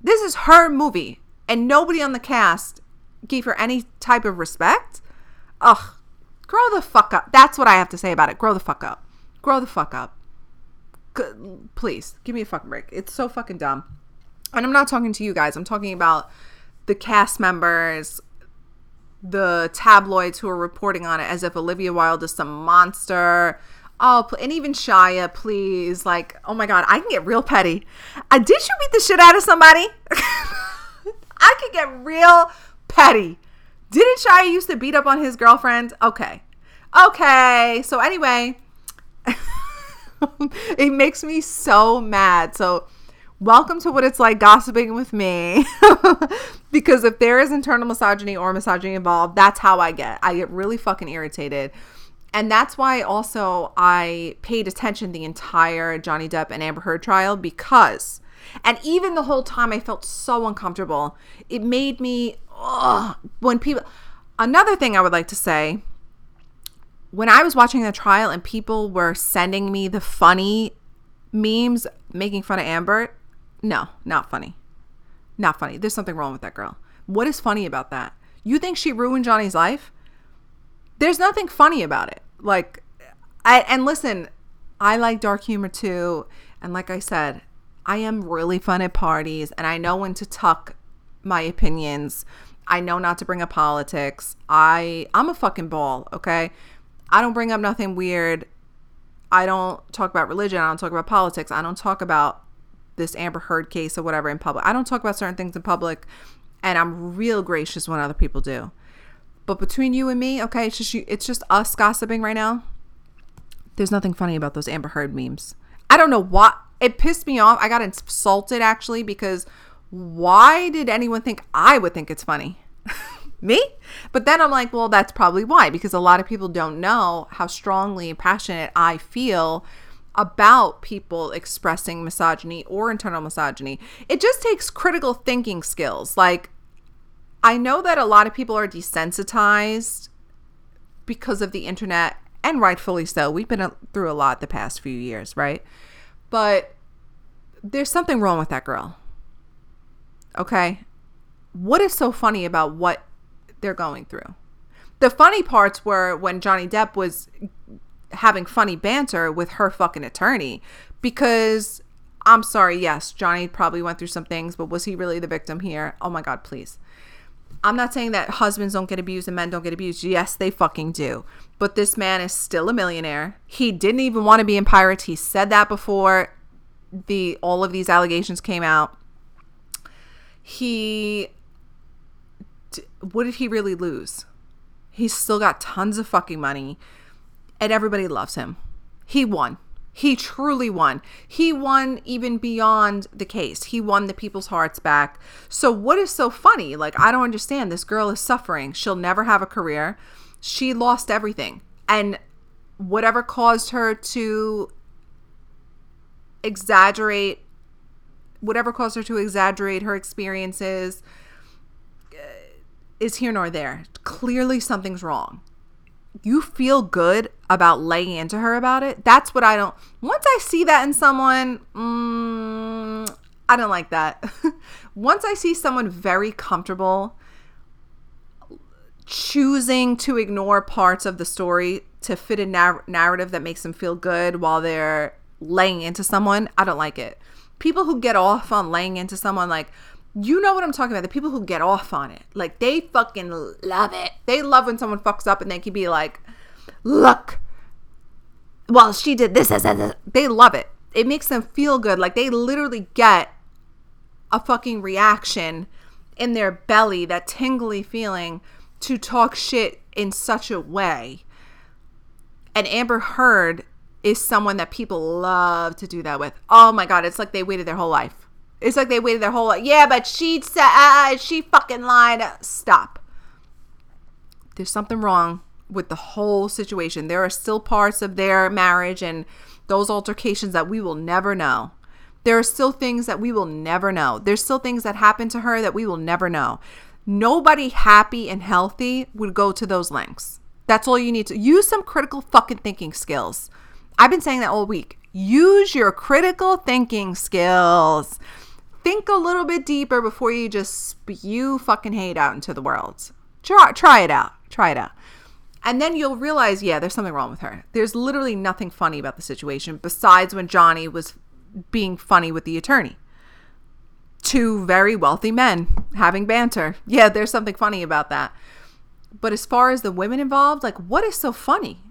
This is her movie. And nobody on the cast gave her any type of respect. Ugh. Grow the fuck up. That's what I have to say about it. Grow the fuck up. Grow the fuck up. G- please, give me a fucking break. It's so fucking dumb. And I'm not talking to you guys. I'm talking about the cast members, the tabloids who are reporting on it as if Olivia Wilde is some monster. Oh, and even Shia, please. Like, oh my God, I can get real petty. Did you beat the shit out of somebody? I can get real petty. Didn't Shia used to beat up on his girlfriend? Okay. Okay. So, anyway, it makes me so mad. So, welcome to what it's like gossiping with me. because if there is internal misogyny or misogyny involved, that's how I get. I get really fucking irritated. And that's why also I paid attention the entire Johnny Depp and Amber Heard trial because and even the whole time I felt so uncomfortable. It made me ugh, when people another thing I would like to say when I was watching the trial and people were sending me the funny memes making fun of Amber, no, not funny. Not funny. There's something wrong with that girl. What is funny about that? You think she ruined Johnny's life? There's nothing funny about it. Like, I, and listen, I like dark humor too. And like I said, I am really fun at parties and I know when to tuck my opinions. I know not to bring up politics. I I'm a fucking ball, okay? I don't bring up nothing weird. I don't talk about religion. I don't talk about politics. I don't talk about this Amber Heard case or whatever in public. I don't talk about certain things in public, and I'm real gracious when other people do. But between you and me, okay, it's just you, it's just us gossiping right now. There's nothing funny about those Amber Heard memes. I don't know why it pissed me off. I got insulted actually because why did anyone think I would think it's funny? me? But then I'm like, well, that's probably why because a lot of people don't know how strongly and passionate I feel about people expressing misogyny or internal misogyny. It just takes critical thinking skills. Like, I know that a lot of people are desensitized because of the internet, and rightfully so. We've been through a lot the past few years, right? But there's something wrong with that girl. Okay? What is so funny about what they're going through? The funny parts were when Johnny Depp was having funny banter with her fucking attorney because I'm sorry, yes, Johnny probably went through some things, but was he really the victim here? Oh my God, please. I'm not saying that husbands don't get abused and men don't get abused. Yes, they fucking do. But this man is still a millionaire. He didn't even want to be in pirates. He said that before the all of these allegations came out. He what did he really lose? He's still got tons of fucking money and everybody loves him. He won. He truly won. He won even beyond the case. He won the people's hearts back. So, what is so funny? Like, I don't understand. This girl is suffering. She'll never have a career. She lost everything. And whatever caused her to exaggerate, whatever caused her to exaggerate her experiences uh, is here nor there. Clearly, something's wrong you feel good about laying into her about it. That's what I don't. Once I see that in someone, mm, I don't like that. once I see someone very comfortable choosing to ignore parts of the story to fit a nar- narrative that makes them feel good while they're laying into someone, I don't like it. People who get off on laying into someone like, you know what I'm talking about. The people who get off on it. Like they fucking love it. They love when someone fucks up and they can be like, look, well, she did this, this, this. They love it. It makes them feel good. Like they literally get a fucking reaction in their belly, that tingly feeling to talk shit in such a way. And Amber Heard is someone that people love to do that with. Oh my God, it's like they waited their whole life it's like they waited their whole life. Yeah, but she said uh, she fucking lied. Stop. There's something wrong with the whole situation. There are still parts of their marriage and those altercations that we will never know. There are still things that we will never know. There's still things that happened to her that we will never know. Nobody happy and healthy would go to those lengths. That's all you need to use some critical fucking thinking skills. I've been saying that all week. Use your critical thinking skills think a little bit deeper before you just spew fucking hate out into the world. Try, try it out. Try it out. And then you'll realize, yeah, there's something wrong with her. There's literally nothing funny about the situation besides when Johnny was being funny with the attorney. Two very wealthy men having banter. Yeah, there's something funny about that. But as far as the women involved, like, what is so funny?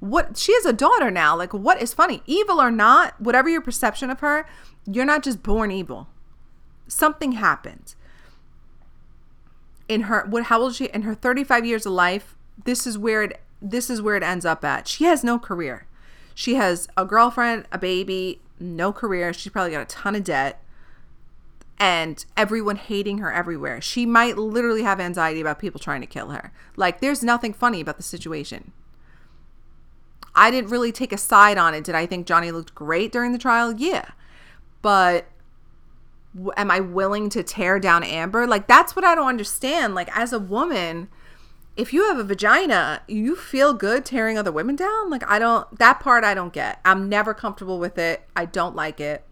What she has a daughter now. Like, what is funny? Evil or not, whatever your perception of her, you're not just born evil. Something happened. In her what how old she in her 35 years of life, this is where it this is where it ends up at. She has no career. She has a girlfriend, a baby, no career. She's probably got a ton of debt and everyone hating her everywhere. She might literally have anxiety about people trying to kill her. Like, there's nothing funny about the situation. I didn't really take a side on it. Did I think Johnny looked great during the trial? Yeah but am I willing to tear down Amber? Like that's what I don't understand. Like as a woman, if you have a vagina, you feel good tearing other women down? Like, I don't, that part I don't get. I'm never comfortable with it. I don't like it.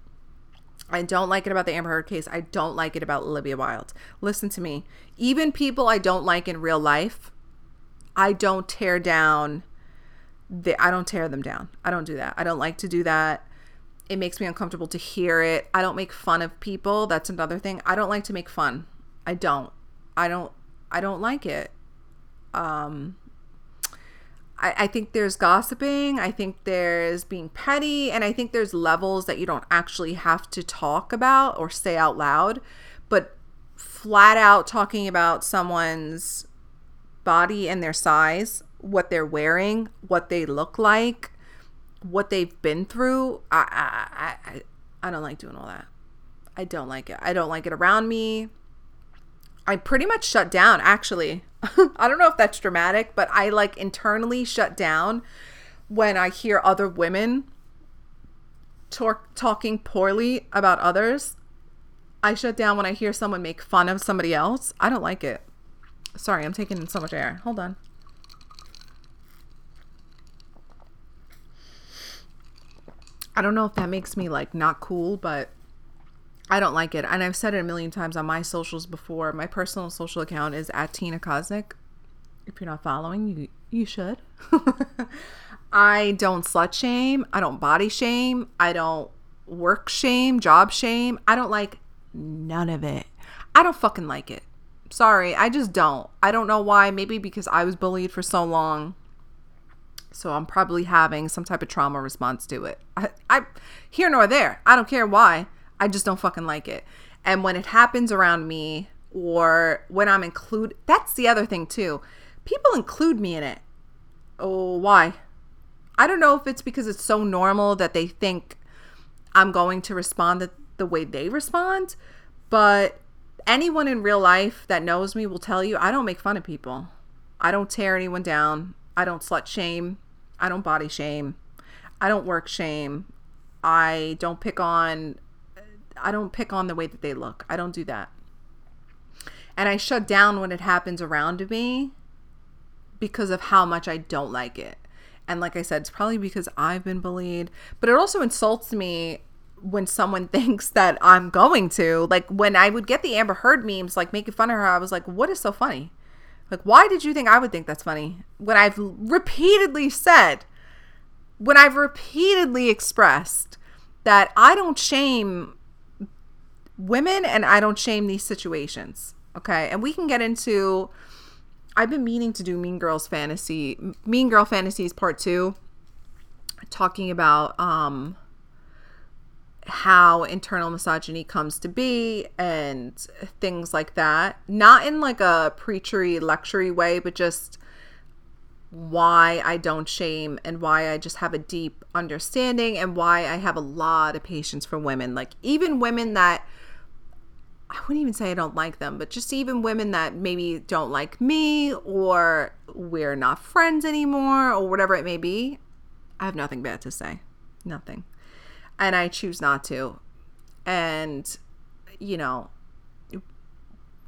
I don't like it about the Amber Heard case. I don't like it about Olivia Wilde. Listen to me. Even people I don't like in real life, I don't tear down. The, I don't tear them down. I don't do that. I don't like to do that. It makes me uncomfortable to hear it. I don't make fun of people. That's another thing. I don't like to make fun. I don't. I don't. I don't like it um, I, I think there's gossiping. I think there's being petty. And I think there's levels that you don't actually have to talk about or say out loud. But flat out talking about someone's body and their size, what they're wearing, what they look like, what they've been through, I, I, I, I don't like doing all that. I don't like it. I don't like it around me. I pretty much shut down actually. I don't know if that's dramatic, but I like internally shut down when I hear other women talk, talking poorly about others. I shut down when I hear someone make fun of somebody else. I don't like it. Sorry, I'm taking in so much air. Hold on. I don't know if that makes me like not cool, but I don't like it. And I've said it a million times on my socials before. My personal social account is at Tina Kosnik. If you're not following, you you should. I don't slut shame. I don't body shame. I don't work shame, job shame. I don't like none of it. I don't fucking like it. Sorry, I just don't. I don't know why. Maybe because I was bullied for so long. So I'm probably having some type of trauma response to it. I, I here nor there. I don't care why. I just don't fucking like it. And when it happens around me or when I'm included, that's the other thing too. People include me in it. Oh, why? I don't know if it's because it's so normal that they think I'm going to respond the, the way they respond, but anyone in real life that knows me will tell you I don't make fun of people. I don't tear anyone down. I don't slut shame. I don't body shame. I don't work shame. I don't pick on I don't pick on the way that they look. I don't do that. And I shut down when it happens around me because of how much I don't like it. And like I said, it's probably because I've been bullied, but it also insults me when someone thinks that I'm going to. Like when I would get the Amber Heard memes, like making fun of her, I was like, what is so funny? Like, why did you think I would think that's funny? When I've repeatedly said, when I've repeatedly expressed that I don't shame women and I don't shame these situations. Okay. And we can get into I've been meaning to do Mean Girls Fantasy, Mean Girl Fantasies Part 2, talking about um how internal misogyny comes to be and things like that. Not in like a preachery, lectury way, but just why I don't shame and why I just have a deep understanding and why I have a lot of patience for women. Like even women that I wouldn't even say I don't like them, but just even women that maybe don't like me or we're not friends anymore or whatever it may be, I have nothing bad to say. Nothing. And I choose not to. And, you know,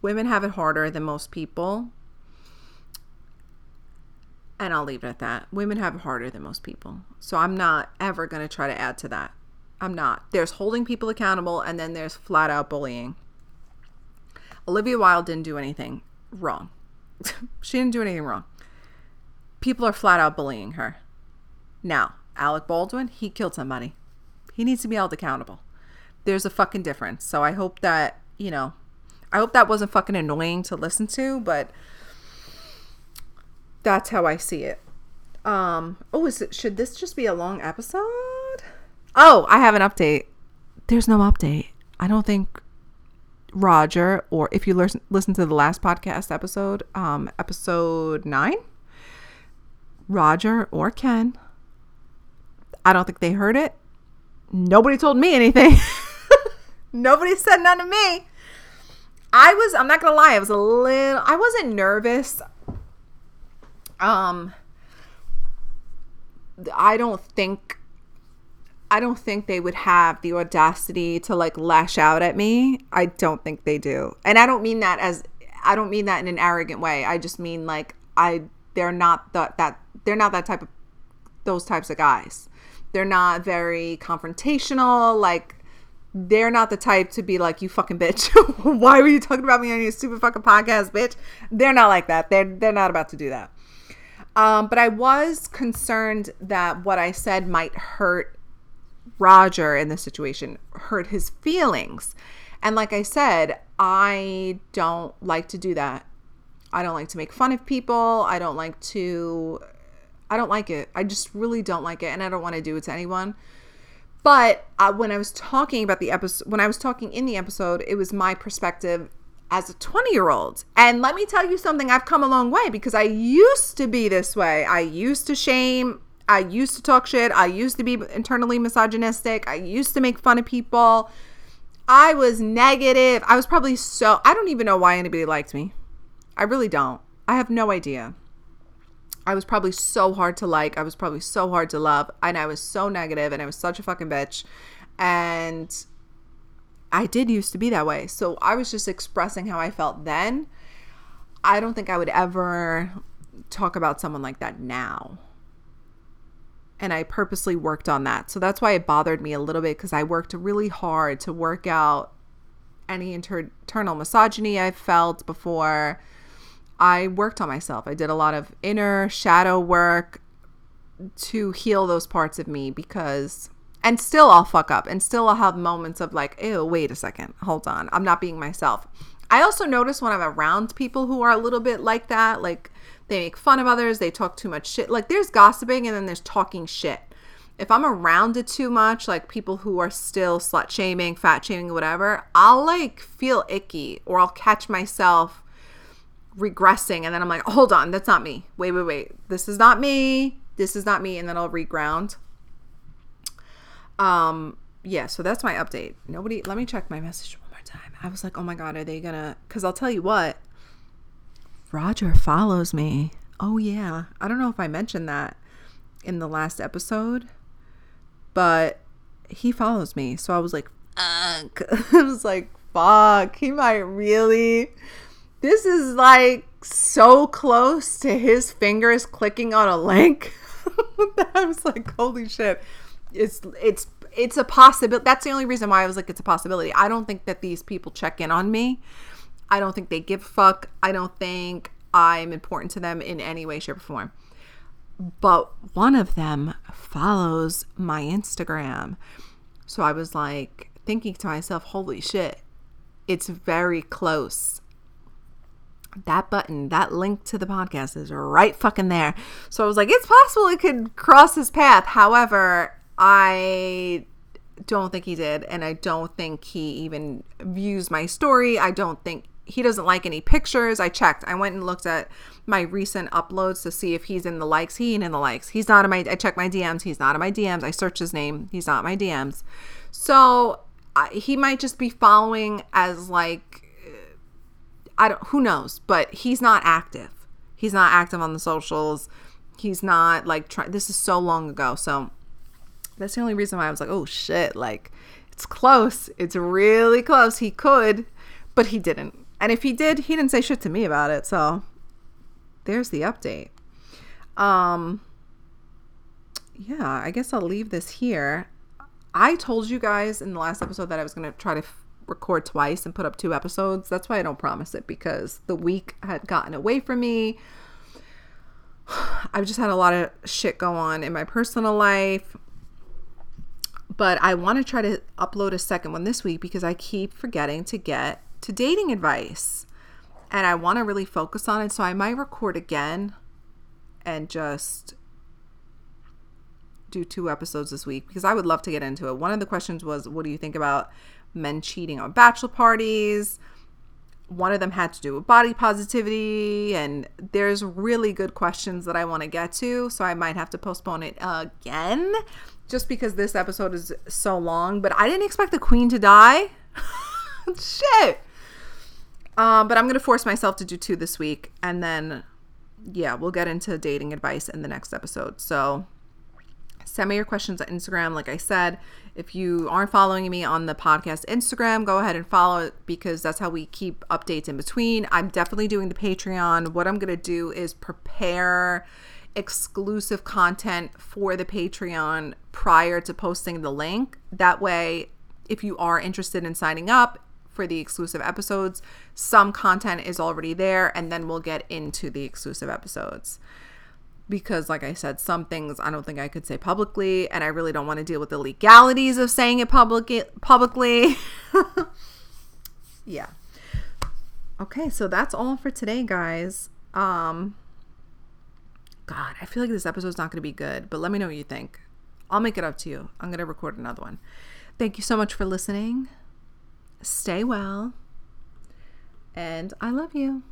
women have it harder than most people. And I'll leave it at that. Women have it harder than most people. So I'm not ever going to try to add to that. I'm not. There's holding people accountable and then there's flat out bullying. Olivia Wilde didn't do anything wrong. she didn't do anything wrong. People are flat out bullying her. Now, Alec Baldwin, he killed somebody. He needs to be held accountable. There's a fucking difference. So I hope that, you know, I hope that wasn't fucking annoying to listen to, but that's how I see it. Um, oh, is it, should this just be a long episode? Oh, I have an update. There's no update. I don't think Roger, or if you listen listen to the last podcast episode, um, episode nine, Roger or Ken, I don't think they heard it. Nobody told me anything. Nobody said none to me. I was, I'm not gonna lie, I was a little, I wasn't nervous. Um, I don't think I don't think they would have the audacity to like lash out at me. I don't think they do. And I don't mean that as I don't mean that in an arrogant way. I just mean like I they're not the, that they're not that type of those types of guys. They're not very confrontational. Like they're not the type to be like you fucking bitch. Why were you talking about me on your stupid fucking podcast, bitch? They're not like that. They're they're not about to do that. Um, but I was concerned that what I said might hurt Roger in this situation, hurt his feelings. And like I said, I don't like to do that. I don't like to make fun of people. I don't like to I don't like it. I just really don't like it and I don't want to do it to anyone. But uh, when I was talking about the episode when I was talking in the episode, it was my perspective as a 20 year old. And let me tell you something, I've come a long way because I used to be this way. I used to shame, I used to talk shit, I used to be internally misogynistic, I used to make fun of people. I was negative. I was probably so, I don't even know why anybody liked me. I really don't. I have no idea. I was probably so hard to like. I was probably so hard to love. And I was so negative and I was such a fucking bitch. And I did used to be that way. So I was just expressing how I felt then. I don't think I would ever talk about someone like that now. And I purposely worked on that. So that's why it bothered me a little bit because I worked really hard to work out any inter- internal misogyny I felt before. I worked on myself. I did a lot of inner shadow work to heal those parts of me because and still I'll fuck up and still I'll have moments of like, ew, wait a second, hold on, I'm not being myself. I also notice when I'm around people who are a little bit like that, like they make fun of others, they talk too much shit. Like there's gossiping and then there's talking shit. If I'm around it too much, like people who are still slut shaming, fat shaming, whatever, I'll like feel icky or I'll catch myself regressing and then I'm like, hold on, that's not me. Wait, wait, wait. This is not me. This is not me. And then I'll reground. Um, yeah, so that's my update. Nobody, let me check my message one more time. I was like, oh my God, are they gonna? Because I'll tell you what, Roger follows me. Oh, yeah. I don't know if I mentioned that in the last episode, but he follows me. So I was like, fuck. I was like, fuck, he might really. This is like so close to his fingers clicking on a link. I was like, holy shit it's it's it's a possibility. That's the only reason why I was like, it's a possibility. I don't think that these people check in on me. I don't think they give a fuck. I don't think I'm important to them in any way, shape, or form. But one of them follows my Instagram. So I was like thinking to myself, holy shit, it's very close. That button, that link to the podcast is right fucking there. So I was like, it's possible it could cross his path. However, I don't think he did. And I don't think he even views my story. I don't think he doesn't like any pictures. I checked. I went and looked at my recent uploads to see if he's in the likes. He ain't in the likes. He's not in my. I checked my DMs. He's not in my DMs. I searched his name. He's not in my DMs. So he might just be following as like I don't. Who knows? But he's not active. He's not active on the socials. He's not like trying. This is so long ago. So that's the only reason why I was like, oh shit, like it's close. It's really close. He could, but he didn't. And if he did, he didn't say shit to me about it. So there's the update. Um yeah, I guess I'll leave this here. I told you guys in the last episode that I was going to try to record twice and put up two episodes. That's why I don't promise it because the week had gotten away from me. I've just had a lot of shit go on in my personal life but I want to try to upload a second one this week because I keep forgetting to get to dating advice. And I want to really focus on it. So I might record again and just do two episodes this week because I would love to get into it. One of the questions was, What do you think about men cheating on bachelor parties? One of them had to do with body positivity, and there's really good questions that I want to get to, so I might have to postpone it again just because this episode is so long, but I didn't expect the queen to die. Shit. Um, but I'm gonna force myself to do two this week, and then yeah, we'll get into dating advice in the next episode. So Send me your questions on Instagram. Like I said, if you aren't following me on the podcast Instagram, go ahead and follow it because that's how we keep updates in between. I'm definitely doing the Patreon. What I'm going to do is prepare exclusive content for the Patreon prior to posting the link. That way, if you are interested in signing up for the exclusive episodes, some content is already there, and then we'll get into the exclusive episodes. Because, like I said, some things I don't think I could say publicly, and I really don't want to deal with the legalities of saying it public- publicly. yeah. Okay, so that's all for today, guys. Um, God, I feel like this episode's not going to be good, but let me know what you think. I'll make it up to you. I'm going to record another one. Thank you so much for listening. Stay well. And I love you.